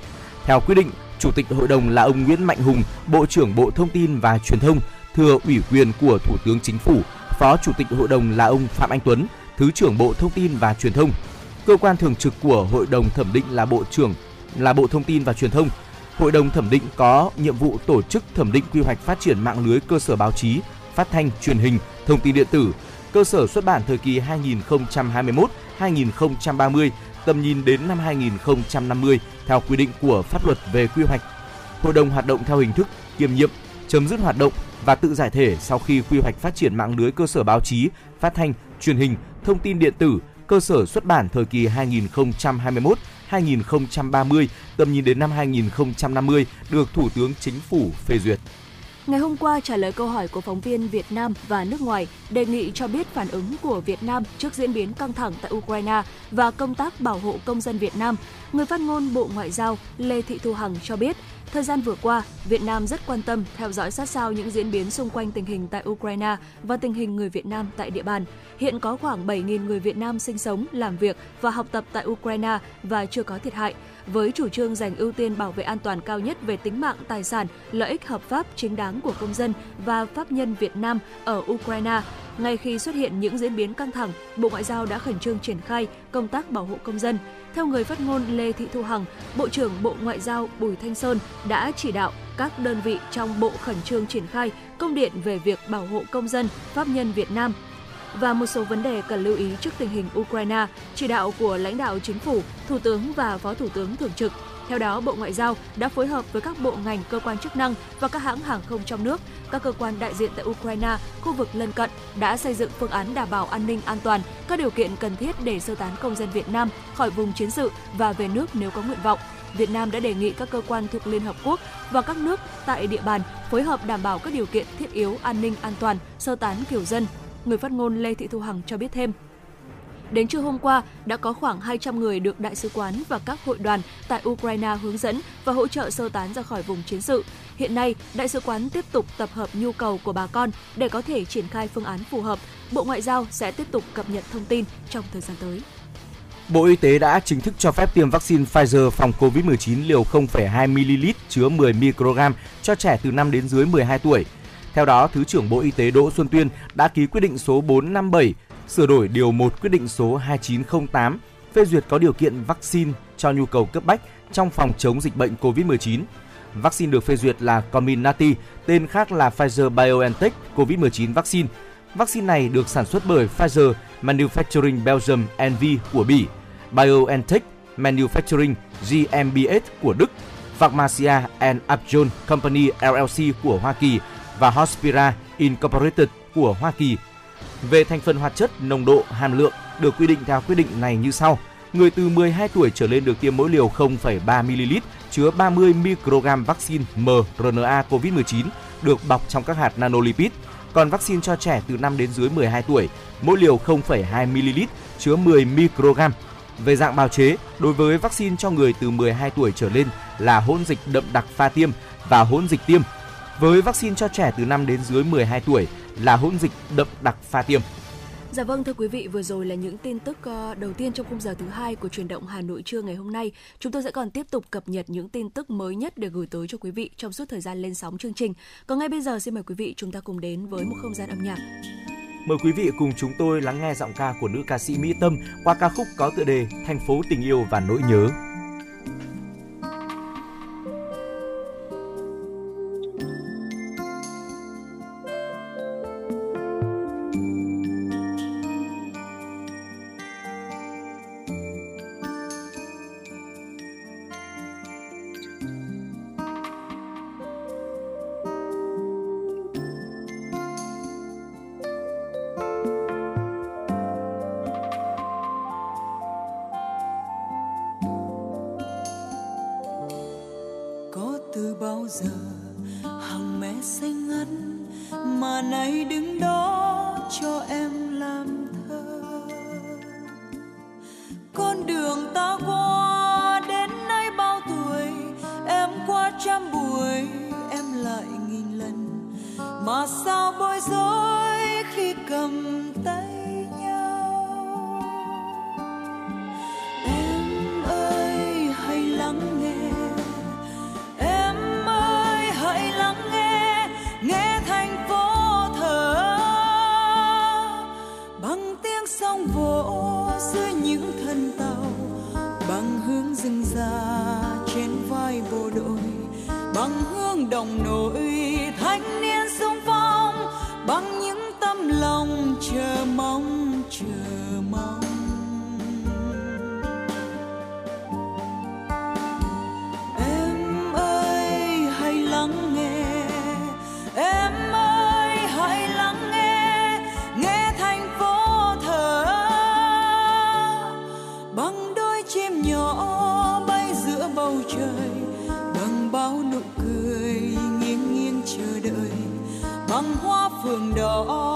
Theo quyết định, Chủ tịch hội đồng là ông Nguyễn Mạnh Hùng, Bộ trưởng Bộ Thông tin và Truyền thông, thừa ủy quyền của Thủ tướng Chính phủ. Phó Chủ tịch hội đồng là ông Phạm Anh Tuấn, Thứ trưởng Bộ Thông tin và Truyền thông. Cơ quan thường trực của hội đồng thẩm định là Bộ trưởng là Bộ Thông tin và Truyền thông. Hội đồng thẩm định có nhiệm vụ tổ chức thẩm định quy hoạch phát triển mạng lưới cơ sở báo chí, phát thanh, truyền hình, thông tin điện tử, cơ sở xuất bản thời kỳ 2021-2030, tầm nhìn đến năm 2050 theo quy định của pháp luật về quy hoạch. Hội đồng hoạt động theo hình thức kiêm nhiệm, chấm dứt hoạt động và tự giải thể sau khi quy hoạch phát triển mạng lưới cơ sở báo chí, phát thanh, truyền hình, thông tin điện tử, cơ sở xuất bản thời kỳ 2030, tầm nhìn đến năm 2050 được Thủ tướng Chính phủ phê duyệt. Ngày hôm qua trả lời câu hỏi của phóng viên Việt Nam và nước ngoài đề nghị cho biết phản ứng của Việt Nam trước diễn biến căng thẳng tại Ukraine và công tác bảo hộ công dân Việt Nam, người phát ngôn Bộ Ngoại giao Lê Thị Thu Hằng cho biết Thời gian vừa qua, Việt Nam rất quan tâm theo dõi sát sao những diễn biến xung quanh tình hình tại Ukraine và tình hình người Việt Nam tại địa bàn. Hiện có khoảng 7.000 người Việt Nam sinh sống, làm việc và học tập tại Ukraine và chưa có thiệt hại với chủ trương dành ưu tiên bảo vệ an toàn cao nhất về tính mạng, tài sản, lợi ích hợp pháp chính đáng của công dân và pháp nhân Việt Nam ở Ukraine. Ngay khi xuất hiện những diễn biến căng thẳng, Bộ Ngoại giao đã khẩn trương triển khai công tác bảo hộ công dân. Theo người phát ngôn Lê Thị Thu Hằng, Bộ trưởng Bộ Ngoại giao Bùi Thanh Sơn đã chỉ đạo các đơn vị trong bộ khẩn trương triển khai công điện về việc bảo hộ công dân, pháp nhân Việt Nam và một số vấn đề cần lưu ý trước tình hình Ukraine, chỉ đạo của lãnh đạo chính phủ, Thủ tướng và Phó Thủ tướng thường trực. Theo đó, Bộ Ngoại giao đã phối hợp với các bộ ngành, cơ quan chức năng và các hãng hàng không trong nước, các cơ quan đại diện tại Ukraine, khu vực lân cận đã xây dựng phương án đảm bảo an ninh an toàn, các điều kiện cần thiết để sơ tán công dân Việt Nam khỏi vùng chiến sự và về nước nếu có nguyện vọng. Việt Nam đã đề nghị các cơ quan thuộc Liên Hợp Quốc và các nước tại địa bàn phối hợp đảm bảo các điều kiện thiết yếu an ninh an toàn, sơ tán kiểu dân. Người phát ngôn Lê Thị Thu Hằng cho biết thêm, Đến trưa hôm qua, đã có khoảng 200 người được đại sứ quán và các hội đoàn tại Ukraine hướng dẫn và hỗ trợ sơ tán ra khỏi vùng chiến sự. Hiện nay, đại sứ quán tiếp tục tập hợp nhu cầu của bà con để có thể triển khai phương án phù hợp. Bộ Ngoại giao sẽ tiếp tục cập nhật thông tin trong thời gian tới. Bộ Y tế đã chính thức cho phép tiêm vaccine Pfizer phòng COVID-19 liều 0,2 ml chứa 10 microgram cho trẻ từ 5 đến dưới 12 tuổi. Theo đó, Thứ trưởng Bộ Y tế Đỗ Xuân Tuyên đã ký quyết định số 457 sửa đổi điều 1 quyết định số 2908 phê duyệt có điều kiện vaccine cho nhu cầu cấp bách trong phòng chống dịch bệnh COVID-19. Vaccine được phê duyệt là Comirnaty, tên khác là Pfizer-BioNTech COVID-19 vaccine. Vaccine này được sản xuất bởi Pfizer Manufacturing Belgium NV của Bỉ, BioNTech Manufacturing GmbH của Đức, Pharmacia and Upjohn Company LLC của Hoa Kỳ và Hospira Incorporated của Hoa Kỳ. Về thành phần hoạt chất, nồng độ, hàm lượng được quy định theo quyết định này như sau. Người từ 12 tuổi trở lên được tiêm mỗi liều 0,3 ml chứa 30 microgram vaccine mRNA COVID-19 được bọc trong các hạt nanolipid. Còn vaccine cho trẻ từ 5 đến dưới 12 tuổi, mỗi liều 0,2 ml chứa 10 microgram. Về dạng bào chế, đối với vaccine cho người từ 12 tuổi trở lên là hỗn dịch đậm đặc pha tiêm và hỗn dịch tiêm với vaccine cho trẻ từ 5 đến dưới 12 tuổi là hỗn dịch đậm đặc pha tiêm. Dạ vâng thưa quý vị, vừa rồi là những tin tức ờ, đầu tiên trong khung giờ thứ hai của truyền động Hà Nội trưa ngày hôm nay. Chúng tôi sẽ còn tiếp tục cập nhật những tin tức mới nhất để gửi tới cho quý vị trong suốt thời gian lên sóng chương trình. Còn ngay bây giờ xin mời quý vị chúng ta cùng đến với một không gian âm nhạc. Mời quý vị cùng chúng tôi lắng nghe giọng ca của nữ ca sĩ Mỹ Tâm qua ca khúc có tựa đề Thành phố tình yêu và nỗi nhớ. thân tàu bằng hướng rừng già trên vai bộ đội, bằng hương đồng nội thanh đường đó.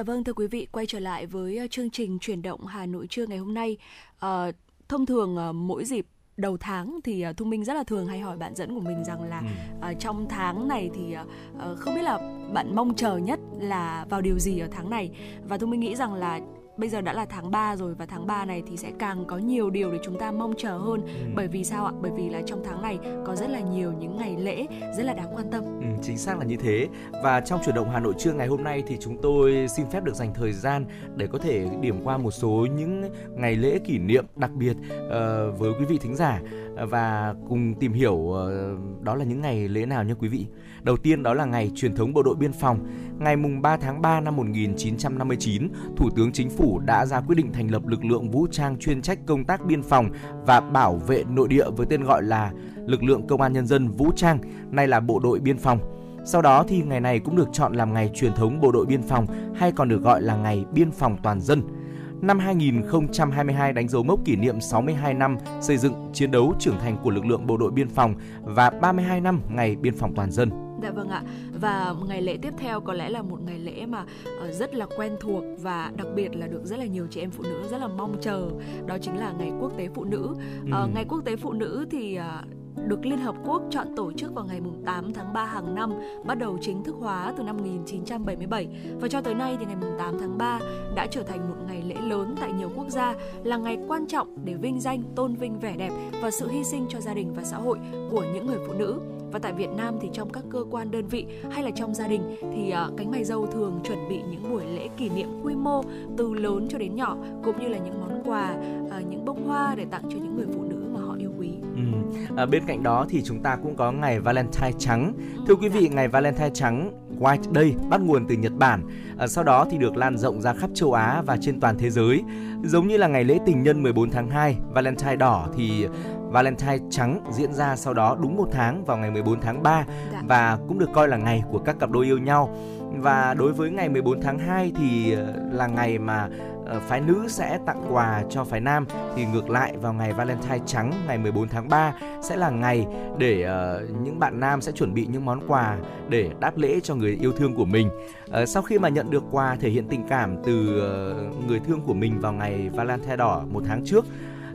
Dạ vâng thưa quý vị, quay trở lại với ờ, chương trình chuyển động Hà Nội trưa ngày hôm nay. Ờ, thông thường ờ, mỗi dịp đầu tháng thì ờ, thu minh rất là thường hay hỏi bạn dẫn của mình rằng là Ừ. ờ, trong tháng này thì ờ, không biết là bạn mong chờ nhất là vào điều gì ở tháng này và thu minh nghĩ rằng là bây giờ đã là tháng 3 rồi và tháng 3 này thì sẽ càng có nhiều điều để chúng ta mong chờ hơn. Bởi vì sao ạ? Bởi vì là trong tháng này có rất là nhiều những ngày lễ rất là đáng quan tâm. Ừ, chính xác là như thế. Và trong chuyển động Hà Nội trưa ngày hôm nay thì chúng tôi xin phép được dành thời gian để có thể điểm qua một số những ngày lễ kỷ niệm đặc biệt ờ, với quý vị thính giả. Và cùng tìm hiểu ờ, đó là những ngày lễ nào nha quý vị. Đầu tiên đó là ngày truyền thống bộ đội biên phòng. Ngày mùng 3 tháng 3 năm 1959, Thủ tướng Chính phủ đã ra quyết định thành lập lực lượng vũ trang chuyên trách công tác biên phòng và bảo vệ nội địa với tên gọi là lực lượng công an nhân dân vũ trang, nay là bộ đội biên phòng. Sau đó thì ngày này cũng được chọn làm ngày truyền thống bộ đội biên phòng hay còn được gọi là ngày biên phòng toàn dân. Năm 2022 đánh dấu mốc kỷ niệm 62 năm xây dựng, chiến đấu, trưởng thành của lực lượng bộ đội biên phòng và 32 năm ngày biên phòng toàn dân. Dạ vâng ạ. Và ngày lễ tiếp theo có lẽ là một ngày lễ mà ờ, rất là quen thuộc và đặc biệt là được rất là nhiều chị em phụ nữ rất là mong chờ. Đó chính là ngày Quốc tế Phụ nữ. Ờ, Ừ. Ngày Quốc tế Phụ nữ thì ờ, được Liên Hợp Quốc chọn tổ chức vào ngày mùng 8 tháng 3 hàng năm, bắt đầu chính thức hóa từ năm 1977 và cho tới nay thì ngày mùng 8 tháng 3 đã trở thành một ngày lễ lớn tại nhiều quốc gia, là ngày quan trọng để vinh danh, tôn vinh vẻ đẹp và sự hy sinh cho gia đình và xã hội của những người phụ nữ. Và tại Việt Nam thì trong các cơ quan đơn vị hay là trong gia đình thì ờ, cánh mày dâu thường chuẩn bị những buổi lễ kỷ niệm quy mô từ lớn cho đến nhỏ cũng như là những món quà, ờ, những bông hoa để tặng cho những người phụ nữ mà họ yêu quý. Ừ. À, bên cạnh đó thì chúng ta cũng có ngày Valentine trắng. Thưa quý vị, ngày Valentine trắng White Day bắt nguồn từ Nhật Bản, à, sau đó thì được lan rộng ra khắp châu Á và trên toàn thế giới. Giống như là ngày lễ tình nhân 14 tháng 2, Valentine đỏ thì Valentine trắng diễn ra sau đó đúng một tháng vào ngày 14 tháng 3 Dạ. và cũng được coi là ngày của các cặp đôi yêu nhau. Và đối với ngày 14 tháng 2 thì ờ, là ngày mà ờ, phái nữ sẽ tặng quà cho phái nam thì ngược lại vào ngày Valentine trắng ngày 14 tháng 3 sẽ là ngày để ờ, những bạn nam sẽ chuẩn bị những món quà để đáp lễ cho người yêu thương của mình. Sau khi mà nhận được quà thể hiện tình cảm từ người thương của mình vào ngày Valentine đỏ một tháng trước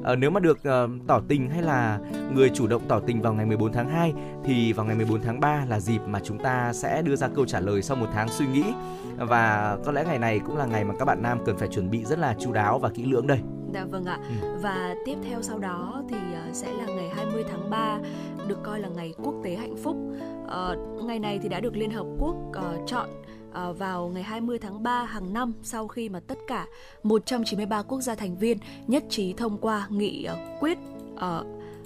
Ờ, nếu mà được ờ, tỏ tình hay là người chủ động tỏ tình vào ngày 14 tháng 2 thì vào ngày 14 tháng 3 là dịp mà chúng ta sẽ đưa ra câu trả lời sau một tháng suy nghĩ và có lẽ ngày này cũng là ngày mà các bạn nam cần phải chuẩn bị rất là chu đáo và kỹ lưỡng đây. Dạ vâng ạ. Ừ. Và tiếp theo sau đó thì ờ, sẽ là ngày 20 tháng 3 được coi là ngày quốc tế hạnh phúc. Ờ, ngày này thì đã được Liên Hợp Quốc ờ, chọn Ờ, vào ngày 20 tháng 3 hàng năm, sau khi mà tất cả 193 quốc gia thành viên nhất trí thông qua nghị ờ, quyết ờ,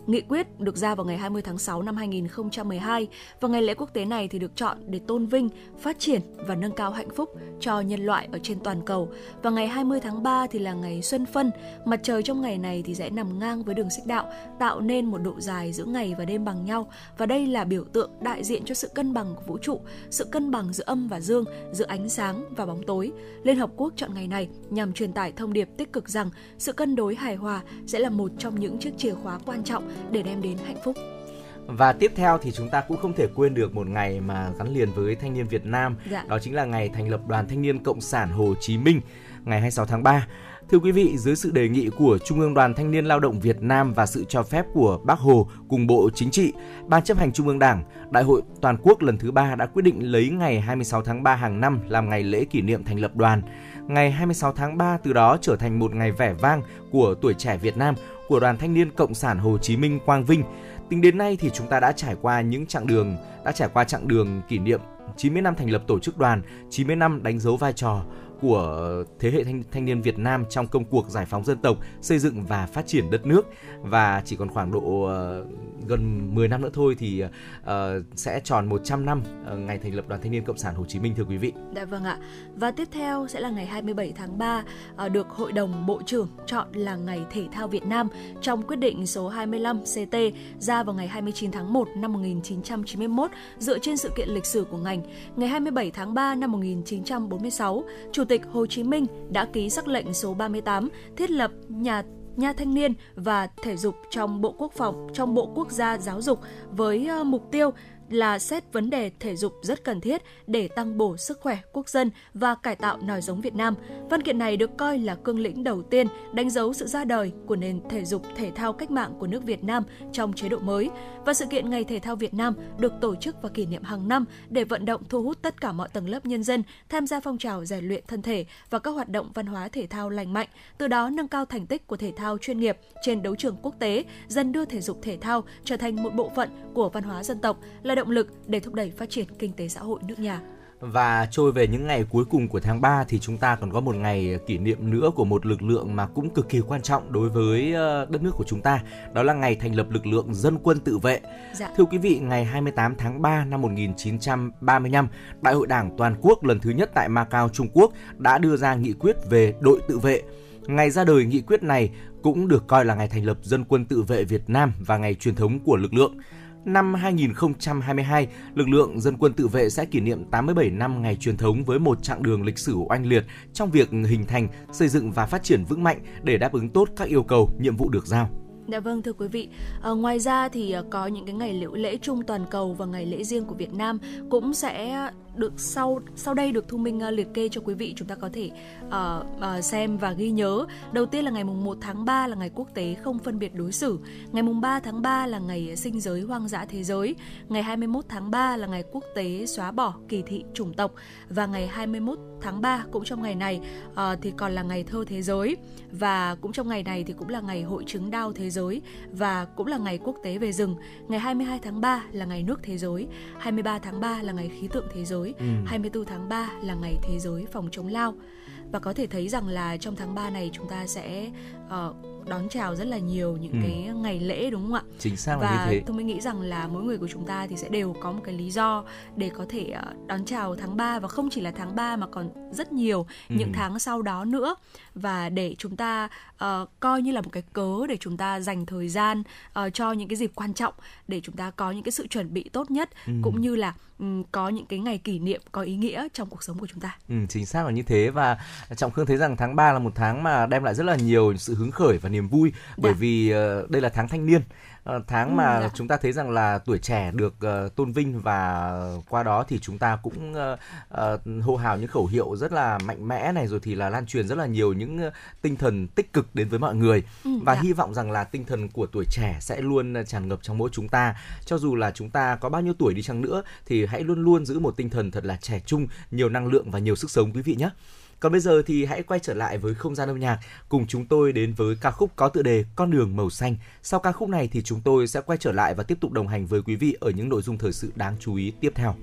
Nghị quyết được ra vào ngày 20 tháng 6 năm 2012 và ngày lễ quốc tế này thì được chọn để tôn vinh, phát triển và nâng cao hạnh phúc cho nhân loại ở trên toàn cầu. Và ngày 20 tháng 3 thì là ngày xuân phân, mặt trời trong ngày này thì sẽ nằm ngang với đường xích đạo, tạo nên một độ dài giữa ngày và đêm bằng nhau. Và đây là biểu tượng đại diện cho sự cân bằng của vũ trụ, sự cân bằng giữa âm và dương, giữa ánh sáng và bóng tối. Liên Hợp Quốc chọn ngày này nhằm truyền tải thông điệp tích cực rằng sự cân đối hài hòa sẽ là một trong những chiếc chìa khóa quan trọng để đem đến hạnh phúc. Và tiếp theo thì chúng ta cũng không thể quên được một ngày mà gắn liền với thanh niên Việt Nam, Dạ. đó chính là ngày thành lập Đoàn Thanh niên Cộng sản Hồ Chí Minh, ngày 26 tháng 3. Thưa quý vị, dưới sự đề nghị của Trung ương Đoàn Thanh niên Lao động Việt Nam và sự cho phép của Bác Hồ cùng Bộ Chính trị, Ban chấp hành Trung ương Đảng, Đại hội Toàn quốc lần thứ 3 đã quyết định lấy ngày 26 tháng 3 hàng năm làm ngày lễ kỷ niệm thành lập đoàn. Ngày 26 tháng 3 từ đó trở thành một ngày vẻ vang của tuổi trẻ Việt Nam, của Đoàn Thanh niên Cộng sản Hồ Chí Minh Quang Vinh. Tính đến nay thì chúng ta đã trải qua những chặng đường, đã trải qua chặng đường kỷ niệm 90 năm thành lập tổ chức đoàn, 90 năm đánh dấu vai trò của thế hệ thanh, thanh niên Việt Nam trong công cuộc giải phóng dân tộc, xây dựng và phát triển đất nước và chỉ còn khoảng độ uh, gần 10 năm nữa thôi thì uh, sẽ tròn 100 năm uh, ngày thành lập Đoàn Thanh niên Cộng sản Hồ Chí Minh thưa quý vị. Dạ vâng ạ. Và tiếp theo sẽ là ngày 27 tháng 3 uh, được Hội đồng Bộ trưởng chọn là ngày thể thao Việt Nam trong quyết định số 25 CT ra vào ngày 29 tháng 1 năm 1991 dựa trên sự kiện lịch sử của ngành. Ngày 27 tháng 3 năm 1946, Chủ tịch Hồ Chí Minh đã ký sắc lệnh số 38 thiết lập nhà nha thanh niên và thể dục trong Bộ Quốc phòng, trong Bộ Quốc gia Giáo dục với ờ, mục tiêu là xét vấn đề thể dục rất cần thiết để tăng bổ sức khỏe quốc dân và cải tạo nòi giống Việt Nam. Văn kiện này được coi là cương lĩnh đầu tiên đánh dấu sự ra đời của nền thể dục thể thao cách mạng của nước Việt Nam trong chế độ mới. Và sự kiện Ngày Thể thao Việt Nam được tổ chức và kỷ niệm hàng năm để vận động thu hút tất cả mọi tầng lớp nhân dân tham gia phong trào rèn luyện thân thể và các hoạt động văn hóa thể thao lành mạnh, từ đó nâng cao thành tích của thể thao chuyên nghiệp trên đấu trường quốc tế, dần đưa thể dục thể thao trở thành một bộ phận của văn hóa dân tộc, là động lực để thúc đẩy phát triển kinh tế xã hội nước nhà. Và trôi về những ngày cuối cùng của tháng 3 thì chúng ta còn có một ngày kỷ niệm nữa của một lực lượng mà cũng cực kỳ quan trọng đối với ờ, đất nước của chúng ta. Đó là ngày thành lập lực lượng dân quân tự vệ. Dạ. Thưa quý vị, ngày 28 tháng 3 năm 1935, Đại hội Đảng toàn quốc lần thứ nhất tại Macau, Trung Quốc đã đưa ra nghị quyết về đội tự vệ. Ngày ra đời nghị quyết này cũng được coi là ngày thành lập dân quân tự vệ Việt Nam và ngày truyền thống của lực lượng. Năm 2022, lực lượng dân quân tự vệ sẽ kỷ niệm 87 năm ngày truyền thống với một chặng đường lịch sử oanh liệt trong việc hình thành, xây dựng và phát triển vững mạnh để đáp ứng tốt các yêu cầu, nhiệm vụ được giao. Dạ vâng thưa quý vị. À, ngoài ra thì ờ, có những cái ngày lễ lễ chung toàn cầu và ngày lễ riêng của Việt Nam cũng sẽ được sau sau đây được thu minh uh, liệt kê cho quý vị chúng ta có thể uh, uh, xem và ghi nhớ. Đầu tiên là ngày mùng 1 tháng 3 là ngày quốc tế không phân biệt đối xử. Ngày mùng 3 tháng 3 là ngày sinh giới hoang dã thế giới. Ngày 21 tháng 3 là ngày quốc tế xóa bỏ kỳ thị chủng tộc và ngày 21 tháng 3 cũng trong ngày này uh, thì còn là ngày thơ thế giới và cũng trong ngày này thì cũng là ngày hội chứng đau thế giới và cũng là ngày quốc tế về rừng. Ngày 22 tháng 3 là ngày nước thế giới, 23 tháng 3 là ngày khí tượng thế giới, Ừ. 24 tháng 3 là ngày thế giới phòng chống lao. Và có thể thấy rằng là trong tháng 3 này chúng ta sẽ uh, đón chào rất là nhiều những Ừ. cái ngày lễ đúng không ạ? Chính xác là và như thế. tôi mới nghĩ rằng là mỗi người của chúng ta thì sẽ đều có một cái lý do để có thể ờ, đón chào tháng 3 và không chỉ là tháng 3 mà còn rất nhiều Ừ. những tháng sau đó nữa và để chúng ta ờ, coi như là một cái cớ để chúng ta dành thời gian ờ, cho những cái dịp quan trọng để chúng ta có những cái sự chuẩn bị tốt nhất Ừ. cũng như là ừm, có những cái ngày kỷ niệm có ý nghĩa trong cuộc sống của chúng ta. Ừ, chính xác là như thế và Trọng Khương thấy rằng tháng 3 là một tháng mà đem lại rất là nhiều sự hứng khởi và niềm vui bởi Dạ. vì ờ, đây là tháng thanh niên Ờ, tháng Ừ, mà dạ. chúng ta thấy rằng là tuổi trẻ được ờ, tôn vinh và qua đó thì chúng ta cũng ờ, ờ, hô hào những khẩu hiệu rất là mạnh mẽ này rồi thì là lan truyền rất là nhiều những ờ, tinh thần tích cực đến với mọi người Ừ, và dạ. hy vọng rằng là tinh thần của tuổi trẻ sẽ luôn tràn ngập trong mỗi chúng ta cho dù là chúng ta có bao nhiêu tuổi đi chăng nữa thì hãy luôn luôn giữ một tinh thần thật là trẻ trung nhiều năng lượng và nhiều sức sống quý vị nhé còn bây giờ thì hãy quay trở lại với không gian âm nhạc cùng chúng tôi đến với ca khúc có tựa đề Con đường màu xanh. Sau ca khúc này thì chúng tôi sẽ quay trở lại và tiếp tục đồng hành với quý vị ở những nội dung thời sự đáng chú ý tiếp theo.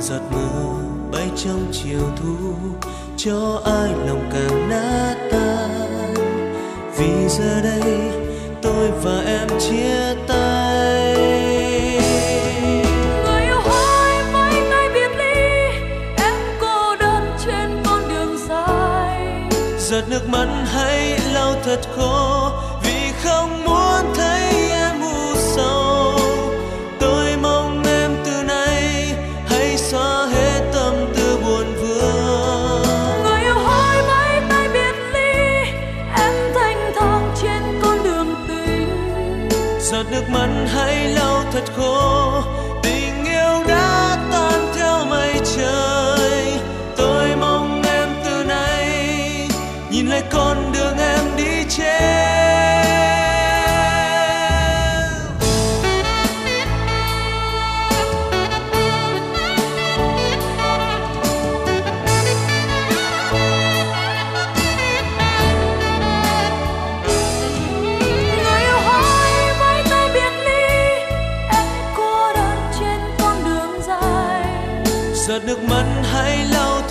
giọt mưa bay trong chiều thu cho ai lòng càng nát tan. Vì giờ đây tôi và em chia tay. Người yêu hỡi mai tay biệt ly em cô đơn trên con đường dài. Giọt nước mắt hãy lau thật khô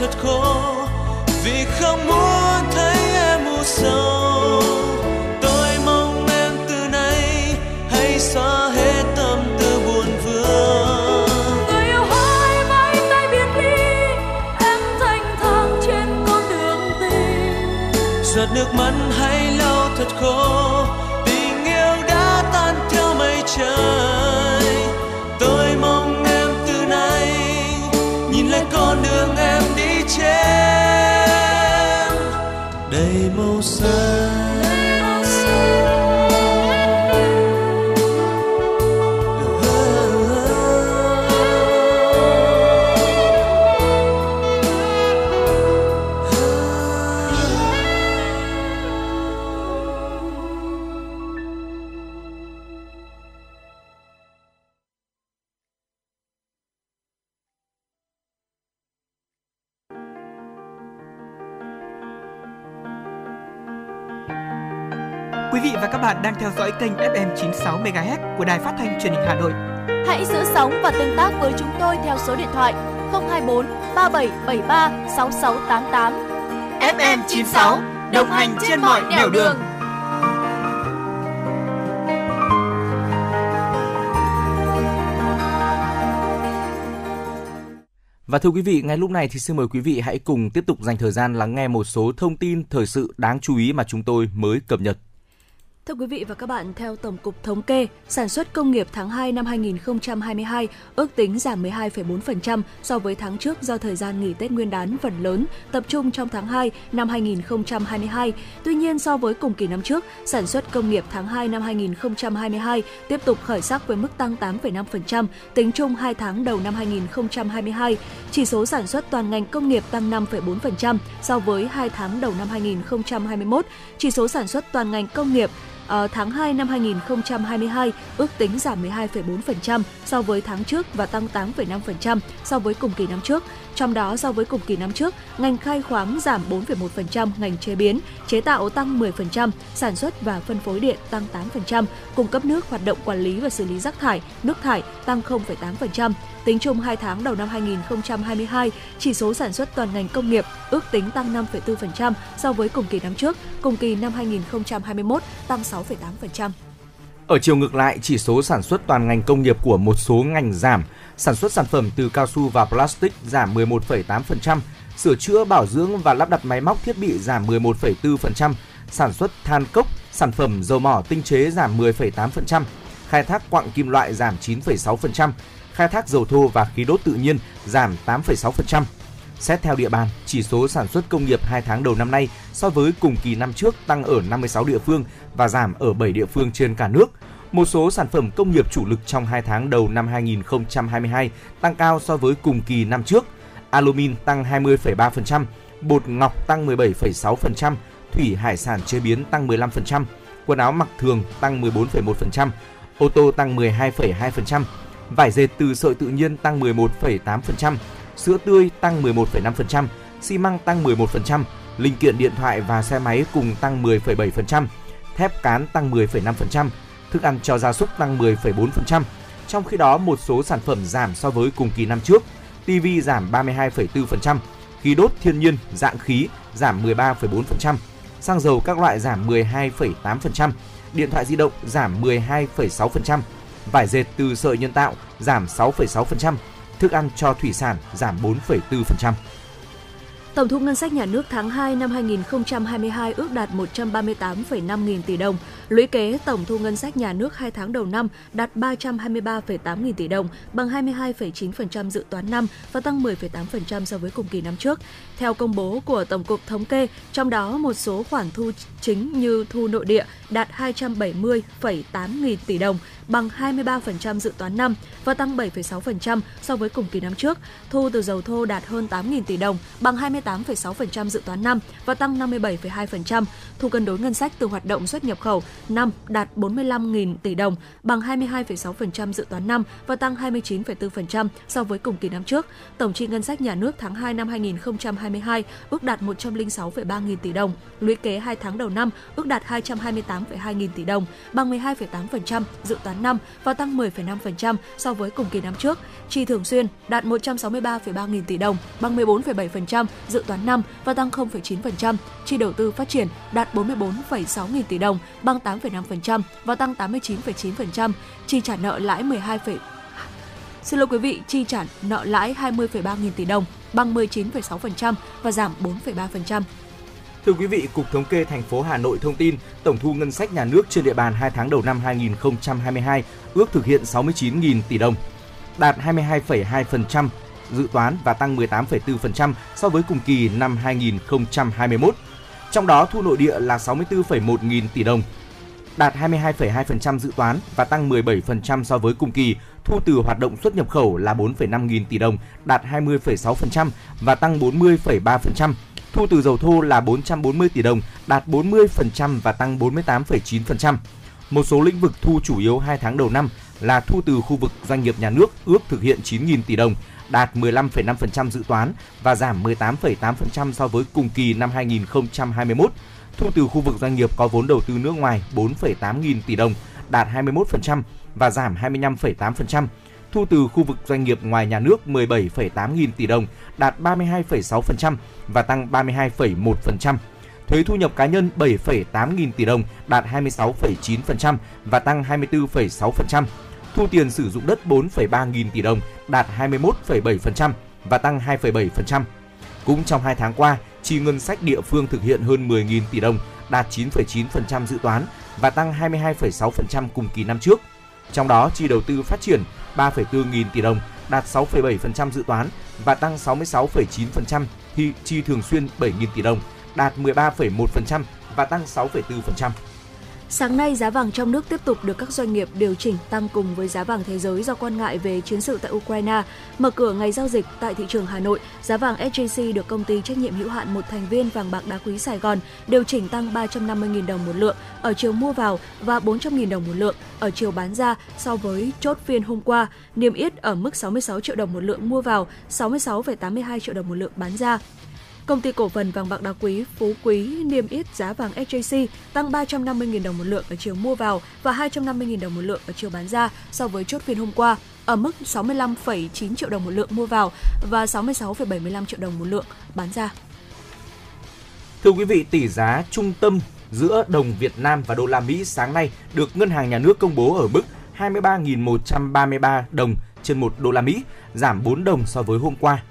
that call 96 MHz của đài phát thanh truyền hình Hà Nội. Hãy giữ sóng và tương tác với chúng tôi theo số điện thoại 024 3773 6688. FM 96 đồng hành trên mọi nẻo đường. đường. Và thưa quý vị, ngay lúc này thì xin mời quý vị hãy cùng tiếp tục dành thời gian lắng nghe một số thông tin thời sự đáng chú ý mà chúng tôi mới cập nhật. Thưa quý vị và các bạn, theo Tổng cục Thống kê, sản xuất công nghiệp tháng 2 năm 2022 ước tính giảm 12,4% so với tháng trước do thời gian nghỉ Tết Nguyên đán phần lớn tập trung trong tháng 2 năm 2022. Tuy nhiên, so với cùng kỳ năm trước, sản xuất công nghiệp tháng 2 năm 2022 tiếp tục khởi sắc với mức tăng 8,5% tính chung 2 tháng đầu năm 2022. Chỉ số sản xuất toàn ngành công nghiệp tăng 5,4% so với 2 tháng đầu năm 2021. Chỉ số sản xuất toàn ngành công nghiệp Ờ, tháng 2 năm 2022 ước tính giảm 12,4% so với tháng trước và tăng 8,5% so với cùng kỳ năm trước. Trong đó so với cùng kỳ năm trước, ngành khai khoáng giảm 4,1%, ngành chế biến, chế tạo tăng 10%, sản xuất và phân phối điện tăng 8%, cung cấp nước hoạt động quản lý và xử lý rác thải, nước thải tăng 0,8%. Tính chung 2 tháng đầu năm 2022, chỉ số sản xuất toàn ngành công nghiệp ước tính tăng 5,4% so với cùng kỳ năm trước, cùng kỳ năm 2021 tăng 6,8%. Ở chiều ngược lại, chỉ số sản xuất toàn ngành công nghiệp của một số ngành giảm, sản xuất sản phẩm từ cao su và plastic giảm 11,8%, sửa chữa bảo dưỡng và lắp đặt máy móc thiết bị giảm 11,4%, sản xuất than cốc, sản phẩm dầu mỏ tinh chế giảm 10,8%, khai thác quặng kim loại giảm 9,6%, khai thác dầu thô và khí đốt tự nhiên giảm 8,6%. Xét theo địa bàn, chỉ số sản xuất công nghiệp 2 tháng đầu năm nay so với cùng kỳ năm trước tăng ở 56 địa phương và giảm ở 7 địa phương trên cả nước. Một số sản phẩm công nghiệp chủ lực trong 2 tháng đầu năm 2022 tăng cao so với cùng kỳ năm trước. Alumin tăng 20,3%, bột ngọc tăng 17,6%, thủy hải sản chế biến tăng 15%, quần áo mặc thường tăng 14,1%, ô tô tăng 12,2%, vải dệt từ sợi tự nhiên tăng 11,8%, sữa tươi tăng 11,5%, xi măng tăng 11%, linh kiện điện thoại và xe máy cùng tăng 10,7%, thép cán tăng 10,5%, thức ăn cho gia súc tăng 10,4%. Trong khi đó, một số sản phẩm giảm so với cùng kỳ năm trước. TV giảm 32,4%, khí đốt thiên nhiên dạng khí giảm 13,4%, xăng dầu các loại giảm 12,8%, điện thoại di động giảm 12,6%, vải dệt từ sợi nhân tạo giảm 6,6%, thức ăn cho thủy sản giảm 4,4%. Tổng thu ngân sách nhà nước tháng 2 năm 2022 ước đạt 138,5 nghìn tỷ đồng. Lũy kế tổng thu ngân sách nhà nước 2 tháng đầu năm đạt 323,8 nghìn tỷ đồng, bằng 22,9% dự toán năm và tăng 10,8% so với cùng kỳ năm trước. Theo công bố của Tổng cục Thống kê, trong đó một số khoản thu chính như thu nội địa đạt 270,8 nghìn tỷ đồng, bằng 23% dự toán năm và tăng 7,6% so với cùng kỳ năm trước. Thu từ dầu thô đạt hơn 8.000 tỷ đồng, bằng 28,6% dự toán năm và tăng 57,2%. Thu cân đối ngân sách từ hoạt động xuất nhập khẩu năm đạt 45.000 tỷ đồng, bằng 22,6% dự toán năm và tăng 29,4% so với cùng kỳ năm trước. Tổng chi ngân sách nhà nước tháng 2 năm 2022 ước đạt 106,3 nghìn tỷ đồng. Lũy kế 2 tháng đầu năm ước đạt 228 228,2 nghìn tỷ đồng, bằng 12,8% dự toán năm và tăng 10,5% so với cùng kỳ năm trước. Chi thường xuyên đạt 163,3 nghìn tỷ đồng, bằng 14,7% dự toán năm và tăng 0,9%. Chi đầu tư phát triển đạt 44,6 nghìn tỷ đồng, bằng 8,5% và tăng 89,9%. Chi trả nợ lãi 12, Xin lỗi quý vị, chi trả nợ lãi 20,3 nghìn tỷ đồng, bằng 19,6% và giảm 4,3%. Thưa quý vị, Cục Thống kê thành phố Hà Nội thông tin, tổng thu ngân sách nhà nước trên địa bàn 2 tháng đầu năm 2022 ước thực hiện 69.000 tỷ đồng, đạt 22,2% dự toán và tăng 18,4% so với cùng kỳ năm 2021. Trong đó thu nội địa là 64,1 nghìn tỷ đồng, đạt 22,2% dự toán và tăng 17% so với cùng kỳ. Thu từ hoạt động xuất nhập khẩu là 4,5 nghìn tỷ đồng, đạt 20,6% và tăng 40,3%. Thu từ dầu thô là 440 tỷ đồng, đạt 40% và tăng 48,9%. Một số lĩnh vực thu chủ yếu 2 tháng đầu năm là thu từ khu vực doanh nghiệp nhà nước ước thực hiện 9.000 tỷ đồng, đạt 15,5% dự toán và giảm 18,8% so với cùng kỳ năm 2021. Thu từ khu vực doanh nghiệp có vốn đầu tư nước ngoài 4,8 nghìn tỷ đồng, đạt 21% và giảm 25,8%. Thu từ khu vực doanh nghiệp ngoài nhà nước 17,8 nghìn tỷ đồng, đạt 32,6% và tăng 32,1%. Thuế thu nhập cá nhân 7,8 nghìn tỷ đồng, đạt 26,9% và tăng 24,6%. Thu tiền sử dụng đất 4,3 nghìn tỷ đồng, đạt 21,7% và tăng 2,7%. Cũng trong 2 tháng qua, chi ngân sách địa phương thực hiện hơn 10.000 tỷ đồng, đạt 9,9% dự toán và tăng 22,6% cùng kỳ năm trước. Trong đó, chi đầu tư phát triển 3,4 nghìn tỷ đồng, đạt 6,7% dự toán và tăng 66,9%, thì chi thường xuyên 7 nghìn tỷ đồng, đạt 13,1% và tăng 6,4%. Sáng nay, giá vàng trong nước tiếp tục được các doanh nghiệp điều chỉnh tăng cùng với giá vàng thế giới do quan ngại về chiến sự tại Ukraine. Mở cửa ngày giao dịch tại thị trường Hà Nội, giá vàng SJC được công ty trách nhiệm hữu hạn một thành viên vàng bạc đá quý Sài Gòn điều chỉnh tăng 350.000 đồng một lượng ở chiều mua vào và 400.000 đồng một lượng ở chiều bán ra so với chốt phiên hôm qua, niêm yết ở mức 66 triệu đồng một lượng mua vào, 66,82 triệu đồng một lượng bán ra. Công ty cổ phần vàng bạc đá quý Phú Quý niêm yết giá vàng SJC tăng 350.000 đồng một lượng ở chiều mua vào và 250.000 đồng một lượng ở chiều bán ra so với chốt phiên hôm qua ở mức 65,9 triệu đồng một lượng mua vào và 66,75 triệu đồng một lượng bán ra. Thưa quý vị, tỷ giá trung tâm giữa đồng Việt Nam và đô la Mỹ sáng nay được Ngân hàng Nhà nước công bố ở mức 23.133 đồng trên 1 đô la Mỹ, giảm 4 đồng so với hôm qua.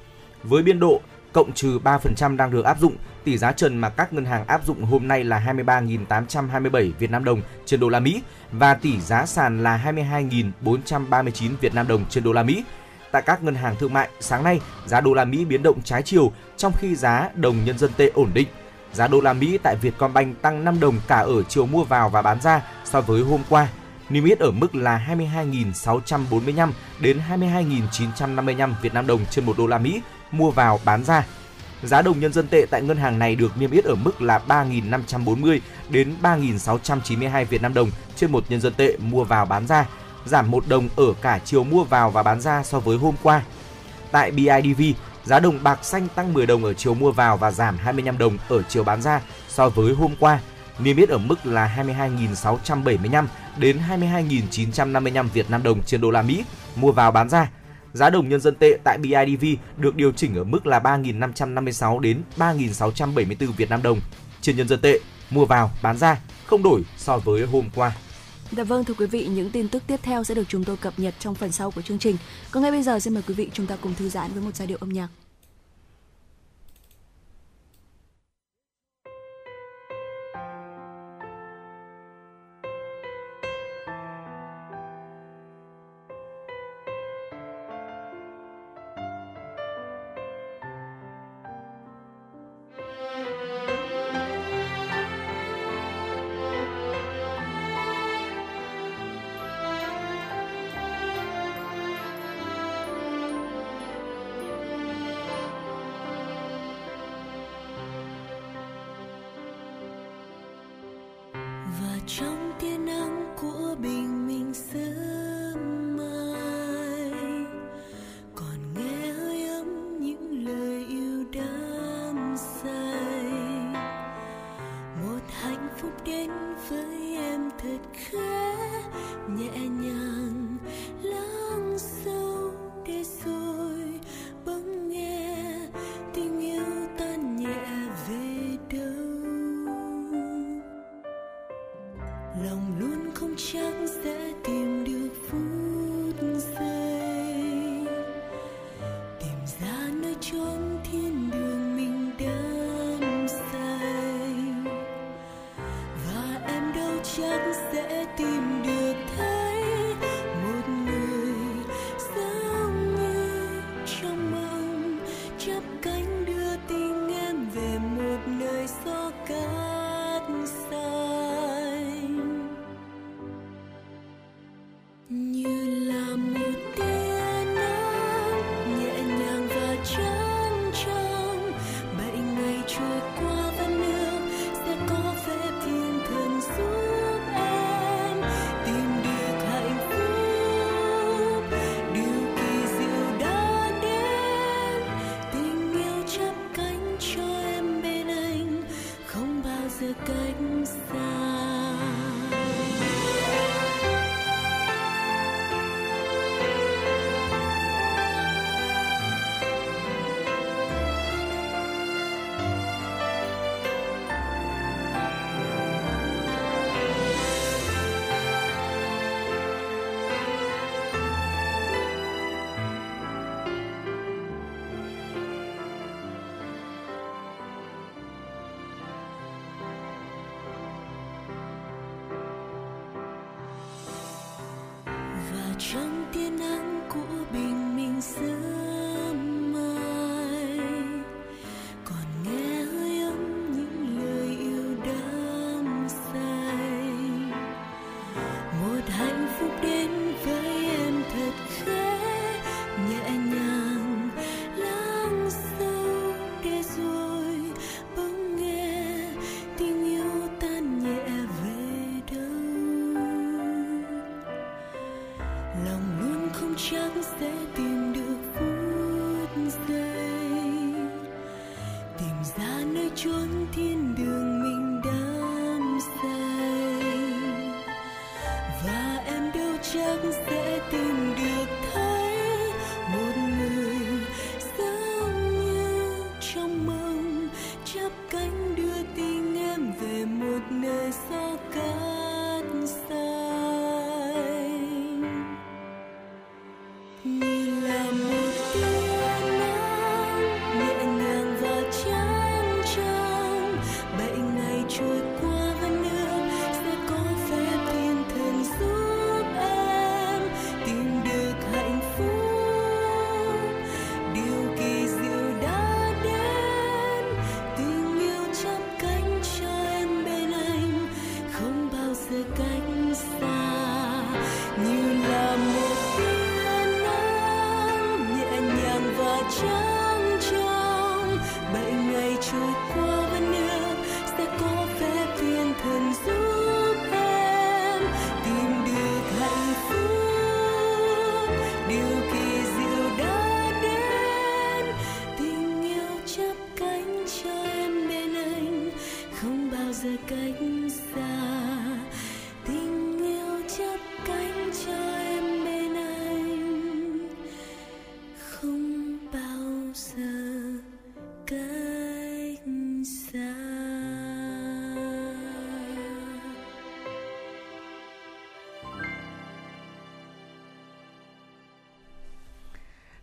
Với biên độ cộng trừ 3% đang được áp dụng, tỷ giá trần mà các ngân hàng áp dụng hôm nay là 23.827 Việt Nam đồng trên đô la Mỹ và tỷ giá sàn là 22.439 Việt Nam đồng trên đô la Mỹ. Tại các ngân hàng thương mại, sáng nay giá đô la Mỹ biến động trái chiều trong khi giá đồng nhân dân tệ ổn định. Giá đô la Mỹ tại Vietcombank tăng 5 đồng cả ở chiều mua vào và bán ra so với hôm qua. Niêm yết ở mức là 22.645 đến 22.955 Việt Nam đồng trên 1 đô la Mỹ mua vào bán ra. Giá đồng nhân dân tệ tại ngân hàng này được niêm yết ở mức là 3.540 đến 3.692 Việt Nam đồng trên một nhân dân tệ mua vào bán ra, giảm 1 đồng ở cả chiều mua vào và bán ra so với hôm qua. Tại BIDV, giá đồng bạc xanh tăng 10 đồng ở chiều mua vào và giảm 25 đồng ở chiều bán ra so với hôm qua. Niêm yết ở mức là 22.675 đến 22.955 Việt Nam đồng trên đô la Mỹ mua vào bán ra Giá đồng nhân dân tệ tại BIDV được điều chỉnh ở mức là 3.556 đến 3.674 Việt Nam đồng trên nhân dân tệ mua vào bán ra không đổi so với hôm qua. Dạ vâng thưa quý vị, những tin tức tiếp theo sẽ được chúng tôi cập nhật trong phần sau của chương trình. Còn ngay bây giờ xin mời quý vị chúng ta cùng thư giãn với một giai điệu âm nhạc.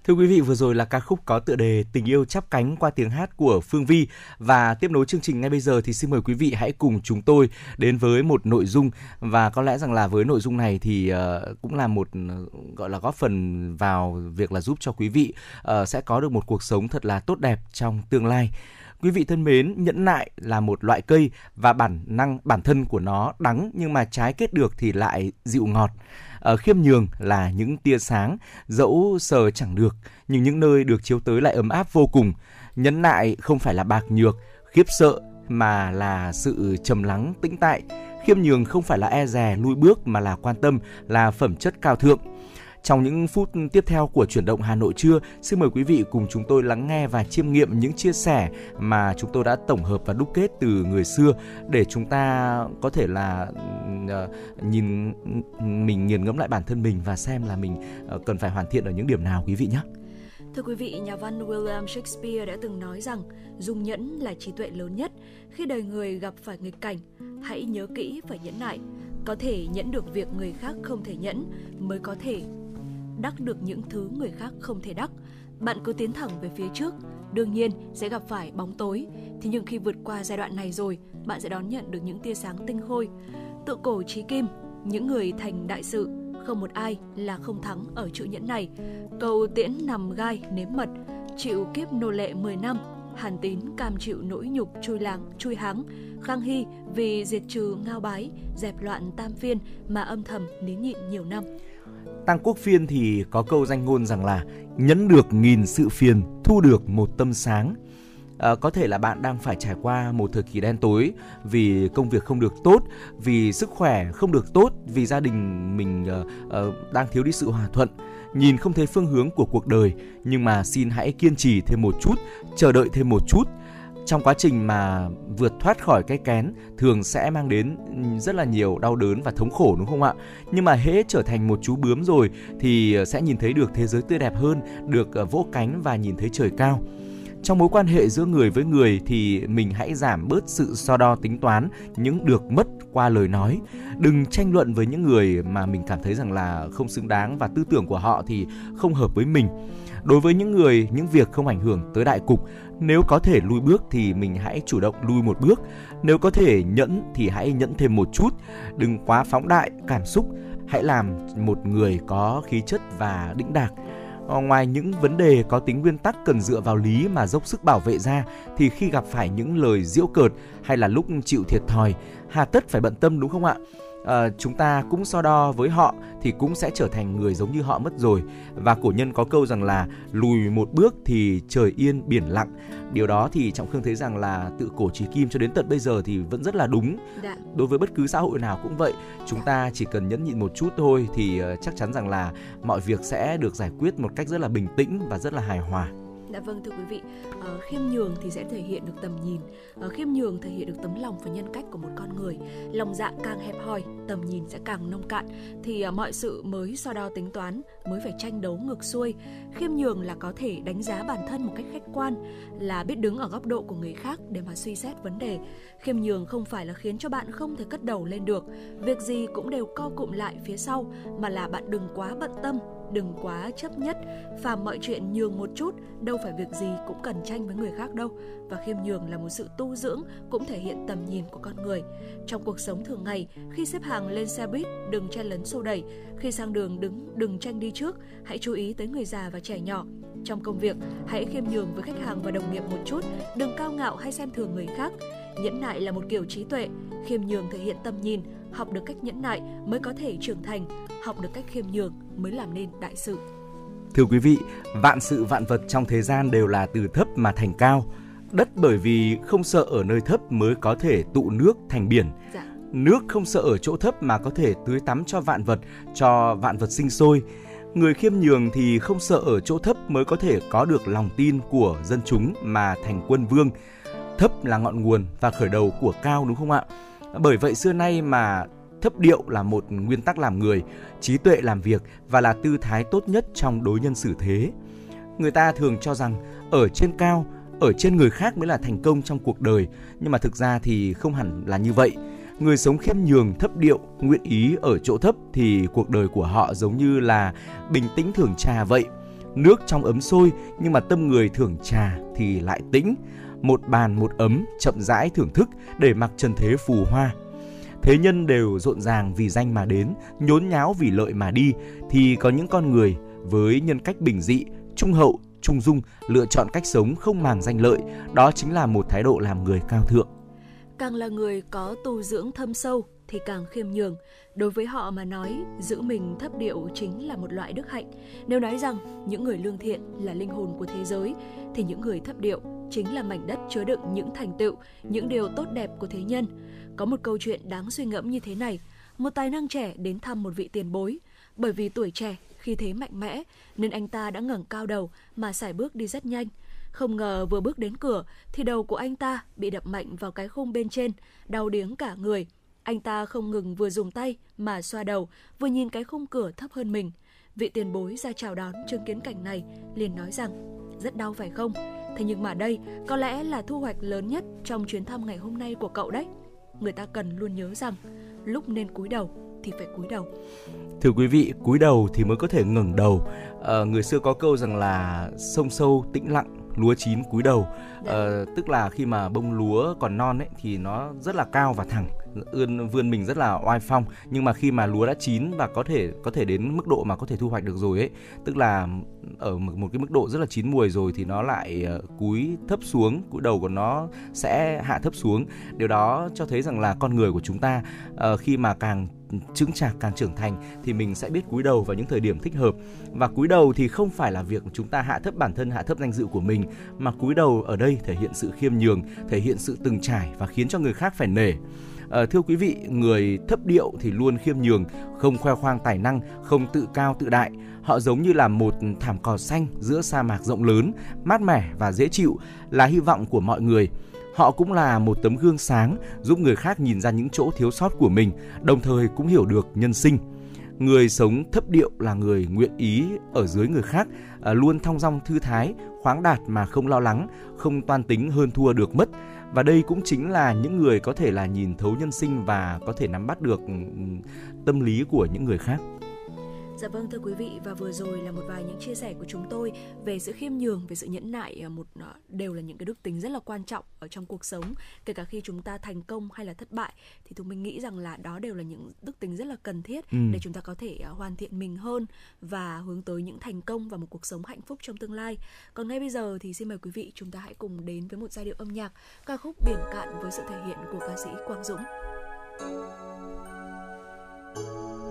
Thưa quý vị, vừa rồi là ca khúc có tựa đề Tình yêu chắp cánh qua tiếng hát của Phương Vi và tiếp nối chương trình ngay bây giờ thì xin mời quý vị hãy cùng chúng tôi đến với một nội dung và có lẽ rằng là với nội dung này thì ờ, cũng là một gọi là góp phần vào việc là giúp cho quý vị ờ, sẽ có được một cuộc sống thật là tốt đẹp trong tương lai. Quý vị thân mến, nhẫn nại là một loại cây và bản năng bản thân của nó đắng nhưng mà trái kết được thì lại dịu ngọt. Ở khiêm nhường là những tia sáng, dẫu sờ chẳng được, nhưng những nơi được chiếu tới lại ấm áp vô cùng. Nhẫn nại không phải là bạc nhược, khiếp sợ mà là sự trầm lắng tĩnh tại. Khiêm nhường không phải là e dè lui bước mà là quan tâm, là phẩm chất cao thượng. Trong những phút tiếp theo của chuyển động Hà Nội trưa, xin mời quý vị cùng chúng tôi lắng nghe và chiêm nghiệm những chia sẻ mà chúng tôi đã tổng hợp và đúc kết từ người xưa để chúng ta có thể là ờ, nhìn mình nghiền ngẫm lại bản thân mình và xem là mình ờ, cần phải hoàn thiện ở những điểm nào quý vị nhé. Thưa quý vị, nhà văn William Shakespeare đã từng nói rằng dung nhẫn là trí tuệ lớn nhất. Khi đời người gặp phải nghịch cảnh, hãy nhớ kỹ phải nhẫn nại. Có thể nhẫn được việc người khác không thể nhẫn mới có thể đắc được những thứ người khác không thể đắc. Bạn cứ tiến thẳng về phía trước, đương nhiên sẽ gặp phải bóng tối. Thế nhưng khi vượt qua giai đoạn này rồi, bạn sẽ đón nhận được những tia sáng tinh khôi. Tự cổ trí kim, những người thành đại sự, không một ai là không thắng ở chữ nhẫn này. Cầu tiễn nằm gai nếm mật, chịu kiếp nô lệ 10 năm, Hàn Tín cam chịu nỗi nhục chui làng chui háng, Khang Hy vì diệt trừ ngao bái, dẹp loạn tam phiên mà âm thầm nín nhịn nhiều năm. Tăng Quốc Phiên thì có câu danh ngôn rằng là nhẫn được nghìn sự phiền, thu được một tâm sáng. À, có thể là bạn đang phải trải qua một thời kỳ đen tối vì công việc không được tốt, vì sức khỏe không được tốt, vì gia đình mình uh, uh, đang thiếu đi sự hòa thuận, nhìn không thấy phương hướng của cuộc đời. Nhưng mà xin hãy kiên trì thêm một chút, chờ đợi thêm một chút trong quá trình mà vượt thoát khỏi cái kén thường sẽ mang đến rất là nhiều đau đớn và thống khổ đúng không ạ? Nhưng mà hễ trở thành một chú bướm rồi thì sẽ nhìn thấy được thế giới tươi đẹp hơn, được ờ, vỗ cánh và nhìn thấy trời cao. Trong mối quan hệ giữa người với người thì mình hãy giảm bớt sự so đo tính toán những được mất qua lời nói. Đừng tranh luận với những người mà mình cảm thấy rằng là không xứng đáng và tư tưởng của họ thì không hợp với mình đối với những người, những việc không ảnh hưởng tới đại cục, nếu có thể lùi bước thì mình hãy chủ động lùi một bước. Nếu có thể nhẫn thì hãy nhẫn thêm một chút. Đừng quá phóng đại cảm xúc. Hãy làm một người có khí chất và đĩnh đạc. Ờ, ngoài những vấn đề có tính nguyên tắc cần dựa vào lý mà dốc sức bảo vệ ra, thì khi gặp phải những lời diễu cợt hay là lúc chịu thiệt thòi, hà tất phải bận tâm đúng không ạ? À, chúng ta cũng so đo với họ thì cũng sẽ trở thành người giống như họ mất rồi. Và cổ nhân có câu rằng là lùi một bước thì trời yên biển lặng. Điều đó thì trọng khương thấy rằng là tự cổ trí kim cho đến tận bây giờ thì vẫn rất là đúng. Dạ. đối với bất cứ xã hội nào cũng vậy chúng ta chỉ cần nhẫn nhịn một chút thôi thì ờ, chắc chắn rằng là mọi việc sẽ được giải quyết một cách rất là bình tĩnh và rất là hài hòa Dạ vâng thưa quý vị, ờ, khiêm nhường thì sẽ thể hiện được tầm nhìn, Ờ, khiêm nhường thể hiện được tấm lòng và nhân cách của một con người. Lòng dạ càng hẹp hòi, tầm nhìn sẽ càng nông cạn, thì ờ, mọi sự mới so đo tính toán, mới phải tranh đấu ngược xuôi. Khiêm nhường là có thể đánh giá bản thân một cách khách quan, là biết đứng ở góc độ của người khác để mà suy xét vấn đề. Khiêm nhường không phải là khiến cho bạn không thể cất đầu lên được, việc gì cũng đều co cụm lại phía sau, mà là bạn đừng quá bận tâm, đừng quá chấp nhất. Và mọi chuyện nhường một chút, đâu phải việc gì cũng cần tranh với người khác đâu. Và khiêm nhường là một sự tu dưỡng cũng thể hiện tầm nhìn của con người. Trong cuộc sống thường ngày, khi xếp hàng lên xe buýt, đừng chen lấn xô đẩy. Khi sang đường đứng, đừng tranh đi trước, hãy chú ý tới người già và trẻ nhỏ. Trong công việc, hãy khiêm nhường với khách hàng và đồng nghiệp một chút, đừng cao ngạo hay xem thường người khác. Nhẫn nại là một kiểu trí tuệ, khiêm nhường thể hiện tầm nhìn học được cách nhẫn nại mới có thể trưởng thành học được cách khiêm nhường mới làm nên đại sự Thưa quý vị, vạn sự vạn vật trong thế gian đều là từ thấp mà thành cao. Đất bởi vì không sợ ở nơi thấp mới có thể tụ nước thành biển. dạ Nước không sợ ở chỗ thấp mà có thể tưới tắm cho vạn vật, cho vạn vật sinh sôi. Người khiêm nhường thì không sợ ở chỗ thấp mới có thể có được lòng tin của dân chúng mà thành quân vương. thấp là ngọn nguồn và khởi đầu của cao đúng không ạ? Bởi vậy xưa nay mà thấp điệu là một nguyên tắc làm người, trí tuệ làm việc và là tư thái tốt nhất trong đối nhân xử thế. Người ta thường cho rằng ở trên cao, ở trên người khác mới là thành công trong cuộc đời, nhưng mà thực ra thì không hẳn là như vậy. Người sống khiêm nhường, thấp điệu, nguyện ý ở chỗ thấp thì cuộc đời của họ giống như là bình tĩnh thưởng trà vậy. Nước trong ấm sôi nhưng mà tâm người thưởng trà thì lại tĩnh. Một bàn một ấm chậm rãi thưởng thức để mặc trần thế phù hoa thế nhân đều rộn ràng vì danh mà đến, nhốn nháo vì lợi mà đi, thì có những con người với nhân cách bình dị, trung hậu, trung dung, lựa chọn cách sống không màng danh lợi, đó chính là một thái độ làm người cao thượng. Càng là người có tu dưỡng thâm sâu thì càng khiêm nhường. Đối với họ mà nói, giữ mình thấp điệu chính là một loại đức hạnh. Nếu nói rằng những người lương thiện là linh hồn của thế giới, thì những người thấp điệu chính là mảnh đất chứa đựng những thành tựu, những điều tốt đẹp của thế nhân. Có một câu chuyện đáng suy ngẫm như thế này. Một tài năng trẻ đến thăm một vị tiền bối. Bởi vì tuổi trẻ, khi thế mạnh mẽ, nên anh ta đã ngẩng cao đầu mà sải bước đi rất nhanh. Không ngờ vừa bước đến cửa thì đầu của anh ta bị đập mạnh vào cái khung bên trên, đau điếng cả người. Anh ta không ngừng vừa dùng tay mà xoa đầu, vừa nhìn cái khung cửa thấp hơn mình. Vị tiền bối ra chào đón chứng kiến cảnh này, liền nói rằng, rất đau phải không? Thế nhưng mà đây có lẽ là thu hoạch lớn nhất trong chuyến thăm ngày hôm nay của cậu đấy người ta cần luôn nhớ rằng lúc nên cúi đầu thì phải cúi đầu. Thưa quý vị, cúi đầu thì mới có thể ngẩng đầu. À, người xưa có câu rằng là sông sâu tĩnh lặng lúa chín cúi đầu. À, tức là khi mà bông lúa còn non ấy thì nó rất là cao và thẳng ươn vươn mình rất là oai phong. Nhưng mà khi mà lúa đã chín và có thể có thể đến mức độ mà có thể thu hoạch được rồi ấy tức là ở một, cái mức độ rất là chín mùi rồi thì nó lại uh, cúi thấp xuống cúi đầu của nó sẽ hạ thấp xuống. Điều đó cho thấy rằng là con người của chúng ta uh, khi mà càng chững chạc càng trưởng thành thì mình sẽ biết cúi đầu vào những thời điểm thích hợp và cúi đầu thì không phải là việc chúng ta hạ thấp bản thân hạ thấp danh dự của mình mà cúi đầu ở đây thể hiện sự khiêm nhường thể hiện sự từng trải và khiến cho người khác phải nể À, thưa quý vị, người thấp điệu thì luôn khiêm nhường, không khoe khoang tài năng, không tự cao tự đại. Họ giống như là một thảm cỏ xanh giữa sa mạc rộng lớn, mát mẻ và dễ chịu, là hy vọng của mọi người. Họ cũng là một tấm gương sáng giúp người khác nhìn ra những chỗ thiếu sót của mình, đồng thời cũng hiểu được nhân sinh. Người sống thấp điệu là người nguyện ý ở dưới người khác, à, luôn thong dong thư thái, khoáng đạt mà không lo lắng, không toan tính hơn thua được mất. Và đây cũng chính là những người có thể là nhìn thấu nhân sinh và có thể nắm bắt được ừ, tâm lý của những người khác. Dạ vâng thưa quý vị và vừa rồi là một vài những chia sẻ của chúng tôi về sự khiêm nhường, về sự nhẫn nại à, một à, đều là những cái đức tính rất là quan trọng ở trong cuộc sống. Kể cả khi chúng ta thành công hay là thất bại thì chúng mình nghĩ rằng là đó đều là những đức tính rất là cần thiết ừ. để chúng ta có thể à, hoàn thiện mình hơn và hướng tới những thành công và một cuộc sống hạnh phúc trong tương lai. Còn ngay bây giờ thì xin mời quý vị chúng ta hãy cùng đến với một giai điệu âm nhạc ca khúc Biển cạn với sự thể hiện của ca sĩ Quang Dũng. giấc mơ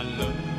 ngàn lần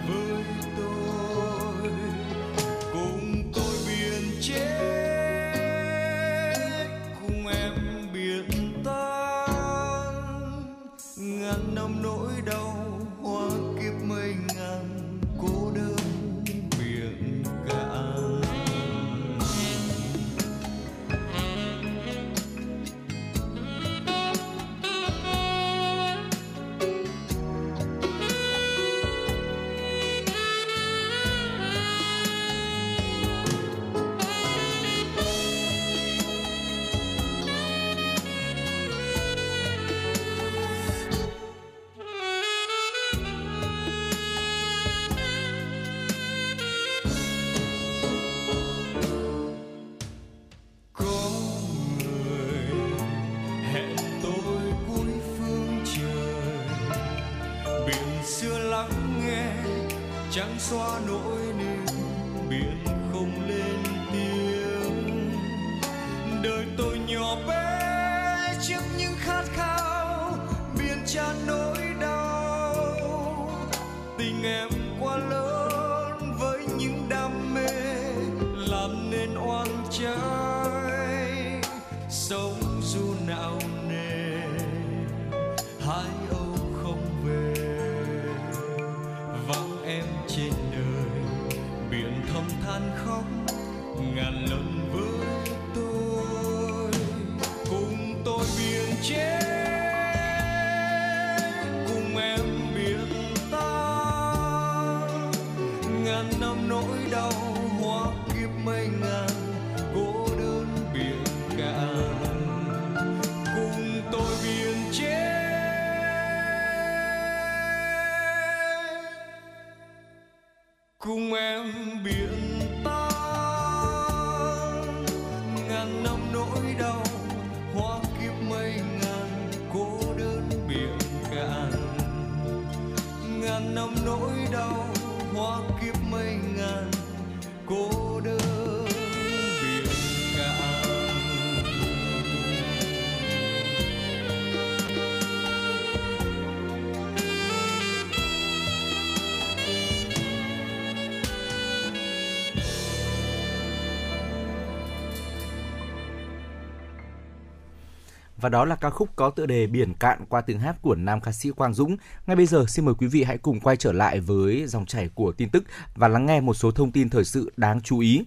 Và đó là ca khúc có tựa đề Biển Cạn qua tiếng hát của nam ca sĩ Quang Dũng. Ngay bây giờ xin mời quý vị hãy cùng quay trở lại với dòng chảy của tin tức và lắng nghe một số thông tin thời sự đáng chú ý.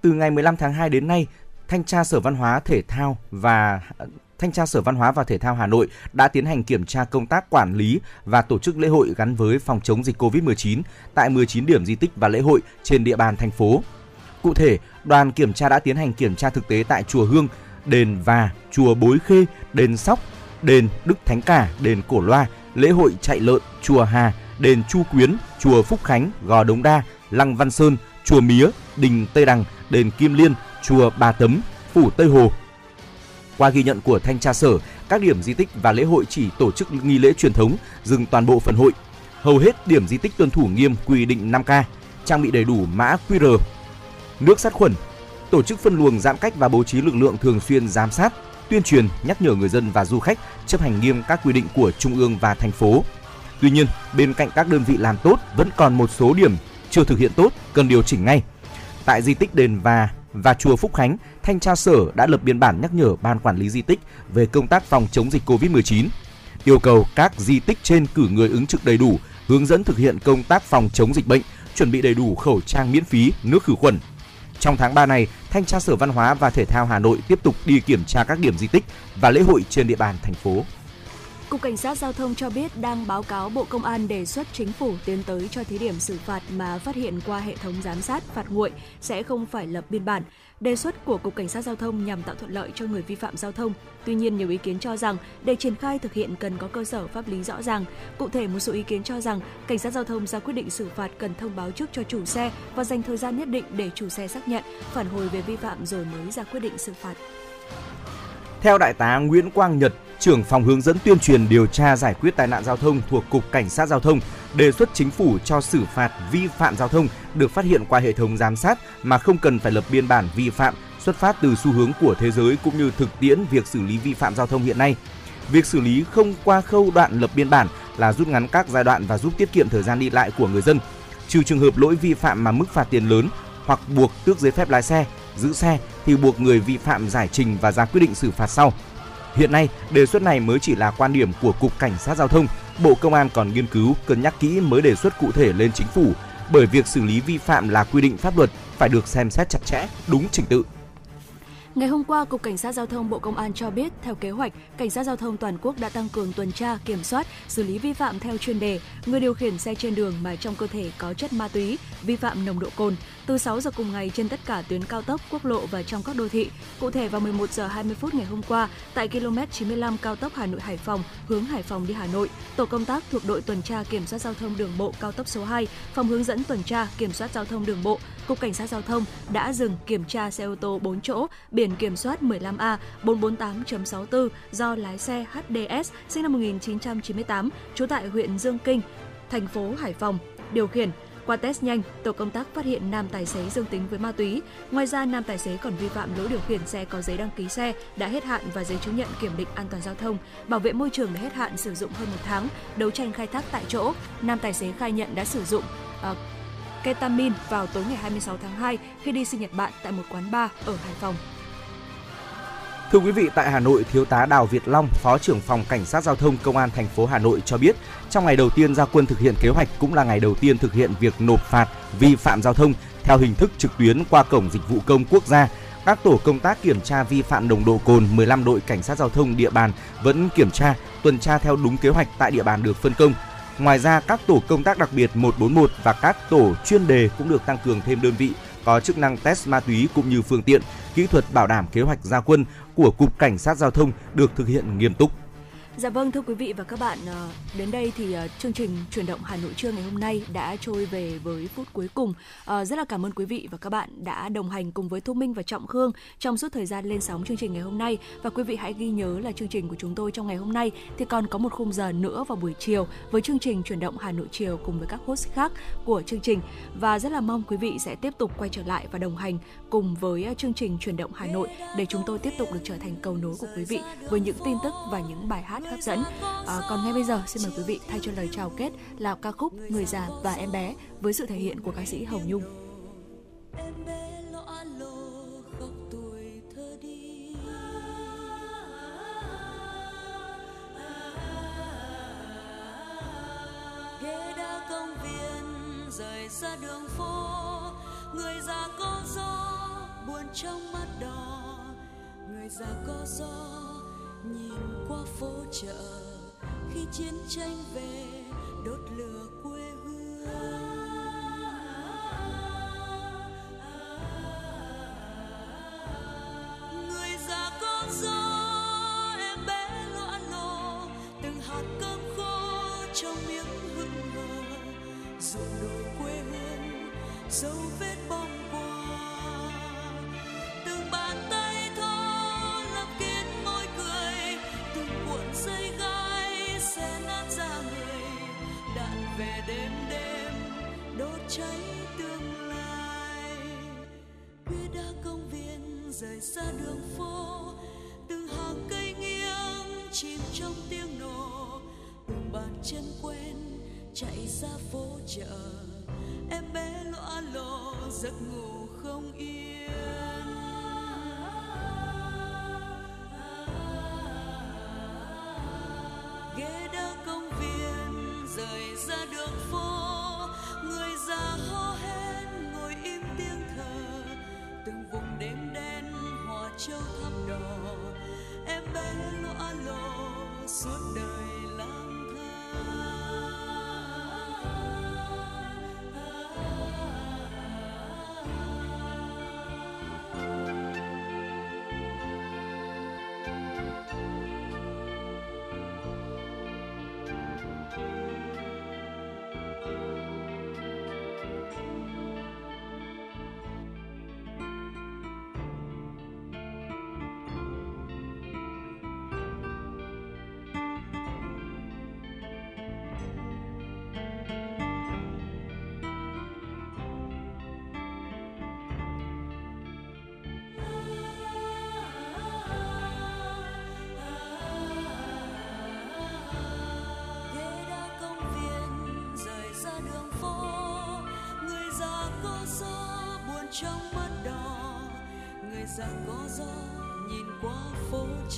Từ ngày 15 tháng 2 đến nay, Thanh tra Sở Văn hóa Thể thao và Thanh tra Sở Văn hóa và Thể thao Hà Nội đã tiến hành kiểm tra công tác quản lý và tổ chức lễ hội gắn với phòng chống dịch COVID-19 tại 19 điểm di tích và lễ hội trên địa bàn thành phố. Cụ thể, đoàn kiểm tra đã tiến hành kiểm tra thực tế tại chùa Hương, đền Và, chùa Bối Khê, đền Sóc, đền Đức Thánh Cả, đền Cổ Loa, lễ hội chạy lợn, chùa Hà, đền Chu Quyến, chùa Phúc Khánh, Gò Đống Đa, Lăng Văn Sơn, chùa Mía, đình Tây Đằng, đền Kim Liên, chùa Bà Tấm, phủ Tây Hồ. Qua ghi nhận của thanh tra sở, các điểm di tích và lễ hội chỉ tổ chức nghi lễ truyền thống, dừng toàn bộ phần hội. Hầu hết điểm di tích tuân thủ nghiêm quy định 5K. trang bị đầy đủ mã QR, nước sát khuẩn, tổ chức phân luồng giãn cách và bố trí lực lượng thường xuyên giám sát, tuyên truyền, nhắc nhở người dân và du khách chấp hành nghiêm các quy định của trung ương và thành phố. Tuy nhiên, bên cạnh các đơn vị làm tốt vẫn còn một số điểm chưa thực hiện tốt cần điều chỉnh ngay. Tại di tích đền và và chùa Phúc Khánh, thanh tra sở đã lập biên bản nhắc nhở ban quản lý di tích về công tác phòng chống dịch Covid-19, yêu cầu các di tích trên cử người ứng trực đầy đủ, hướng dẫn thực hiện công tác phòng chống dịch bệnh, chuẩn bị đầy đủ khẩu trang miễn phí, nước khử khuẩn. Trong tháng 3 này, Thanh tra Sở Văn hóa và Thể thao Hà Nội tiếp tục đi kiểm tra các điểm di tích và lễ hội trên địa bàn thành phố. Cục Cảnh sát Giao thông cho biết đang báo cáo Bộ Công an đề xuất chính phủ tiến tới cho thí điểm xử phạt mà phát hiện qua hệ thống giám sát phạt nguội sẽ không phải lập biên bản. Đề xuất của Cục Cảnh sát Giao thông nhằm tạo thuận lợi cho người vi phạm giao thông. Tuy nhiên, nhiều ý kiến cho rằng để triển khai thực hiện cần có cơ sở pháp lý rõ ràng. Cụ thể, một số ý kiến cho rằng Cảnh sát Giao thông ra quyết định xử phạt cần thông báo trước cho chủ xe và dành thời gian nhất định để chủ xe xác nhận, phản hồi về vi phạm rồi mới ra quyết định xử phạt. Theo Đại tá Nguyễn Quang Nhật, trưởng phòng hướng dẫn tuyên truyền điều tra giải quyết tai nạn giao thông thuộc Cục Cảnh sát Giao thông, đề xuất chính phủ cho xử phạt vi phạm giao thông được phát hiện qua hệ thống giám sát mà không cần phải lập biên bản vi phạm xuất phát từ xu hướng của thế giới cũng như thực tiễn việc xử lý vi phạm giao thông hiện nay. Việc xử lý không qua khâu đoạn lập biên bản là rút ngắn các giai đoạn và giúp tiết kiệm thời gian đi lại của người dân. Trừ trường hợp lỗi vi phạm mà mức phạt tiền lớn hoặc buộc tước giấy phép lái xe, giữ xe thì buộc người vi phạm giải trình và ra quyết định xử phạt sau. Hiện nay, đề xuất này mới chỉ là quan điểm của Cục Cảnh sát Giao thông. Bộ Công an còn nghiên cứu, cân nhắc kỹ mới đề xuất cụ thể lên chính phủ, bởi việc xử lý vi phạm là quy định pháp luật phải được xem xét chặt chẽ, đúng trình tự. Ngày hôm qua, Cục Cảnh sát Giao thông Bộ Công an cho biết, theo kế hoạch, Cảnh sát Giao thông toàn quốc đã tăng cường tuần tra, kiểm soát, xử lý vi phạm theo chuyên đề, người điều khiển xe trên đường mà trong cơ thể có chất ma túy, vi phạm nồng độ cồn, từ 6 giờ cùng ngày trên tất cả tuyến cao tốc, quốc lộ và trong các đô thị. Cụ thể vào 11 giờ 20 phút ngày hôm qua, tại km 95 cao tốc Hà Nội Hải Phòng, hướng Hải Phòng đi Hà Nội, tổ công tác thuộc đội tuần tra kiểm soát giao thông đường bộ cao tốc số 2, phòng hướng dẫn tuần tra kiểm soát giao thông đường bộ, Cục Cảnh sát giao thông đã dừng kiểm tra xe ô tô 4 chỗ biển kiểm soát 15A 448.64 do lái xe HDS sinh năm 1998, trú tại huyện Dương Kinh, thành phố Hải Phòng điều khiển qua test nhanh, tổ công tác phát hiện nam tài xế dương tính với ma túy. Ngoài ra, nam tài xế còn vi phạm lỗi điều khiển xe có giấy đăng ký xe đã hết hạn và giấy chứng nhận kiểm định an toàn giao thông, bảo vệ môi trường đã hết hạn sử dụng hơn một tháng, đấu tranh khai thác tại chỗ. Nam tài xế khai nhận đã sử dụng uh, ketamin vào tối ngày 26 tháng 2 khi đi sinh nhật bạn tại một quán bar ở Hải Phòng. Thưa quý vị, tại Hà Nội, Thiếu tá Đào Việt Long, Phó trưởng phòng Cảnh sát Giao thông Công an thành phố Hà Nội cho biết, trong ngày đầu tiên ra quân thực hiện kế hoạch cũng là ngày đầu tiên thực hiện việc nộp phạt vi phạm giao thông theo hình thức trực tuyến qua cổng dịch vụ công quốc gia. Các tổ công tác kiểm tra vi phạm nồng độ cồn 15 đội cảnh sát giao thông địa bàn vẫn kiểm tra, tuần tra theo đúng kế hoạch tại địa bàn được phân công. Ngoài ra, các tổ công tác đặc biệt 141 và các tổ chuyên đề cũng được tăng cường thêm đơn vị có chức năng test ma túy cũng như phương tiện, kỹ thuật bảo đảm kế hoạch gia quân của Cục Cảnh sát Giao thông được thực hiện nghiêm túc. Dạ vâng thưa quý vị và các bạn, ờ, đến đây thì ờ, chương trình chuyển động Hà Nội trưa ngày hôm nay đã trôi về với phút cuối cùng. Ờ, rất là cảm ơn quý vị và các bạn đã đồng hành cùng với Thu Minh và Trọng Khương trong suốt thời gian lên sóng chương trình ngày hôm nay và quý vị hãy ghi nhớ là chương trình của chúng tôi trong ngày hôm nay thì còn có một khung giờ nữa vào buổi chiều với chương trình chuyển động Hà Nội chiều cùng với các host khác của chương trình và rất là mong quý vị sẽ tiếp tục quay trở lại và đồng hành cùng với chương trình chuyển động Hà Nội để chúng tôi tiếp tục được trở thành cầu nối của quý vị với những tin tức và những bài hát hấp dẫn. À, còn ngay bây giờ xin mời quý vị thay cho lời chào kết là ca khúc Người già và em bé với sự thể hiện của ca sĩ Hồng Nhung. em bé lo lô khóc tuổi thơ đi ghế công viên rời đường phố người già có gió buồn trong mắt đỏ người già có gió nhìn qua phố chợ khi chiến tranh về đốt lửa quê hương.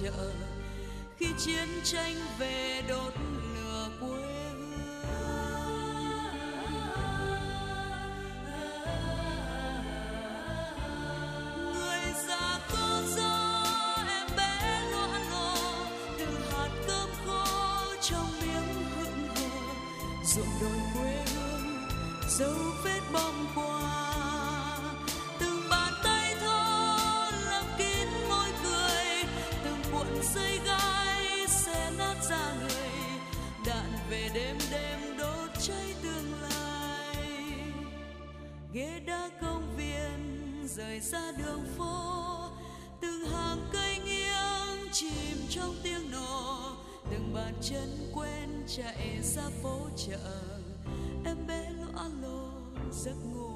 Phố khi chiến tranh về đốt lửa quê hương. Người già có gió em bé lo lo từ hạt cơm khô trong miếng hững hờ ruộng đồi quê hương, dấu vết bom qua người ra đường phố, từng hàng cây nghiêng chìm trong tiếng nổ. Từng bàn chân quen chạy ra phố chợ, em bé lo alo giấc ngủ.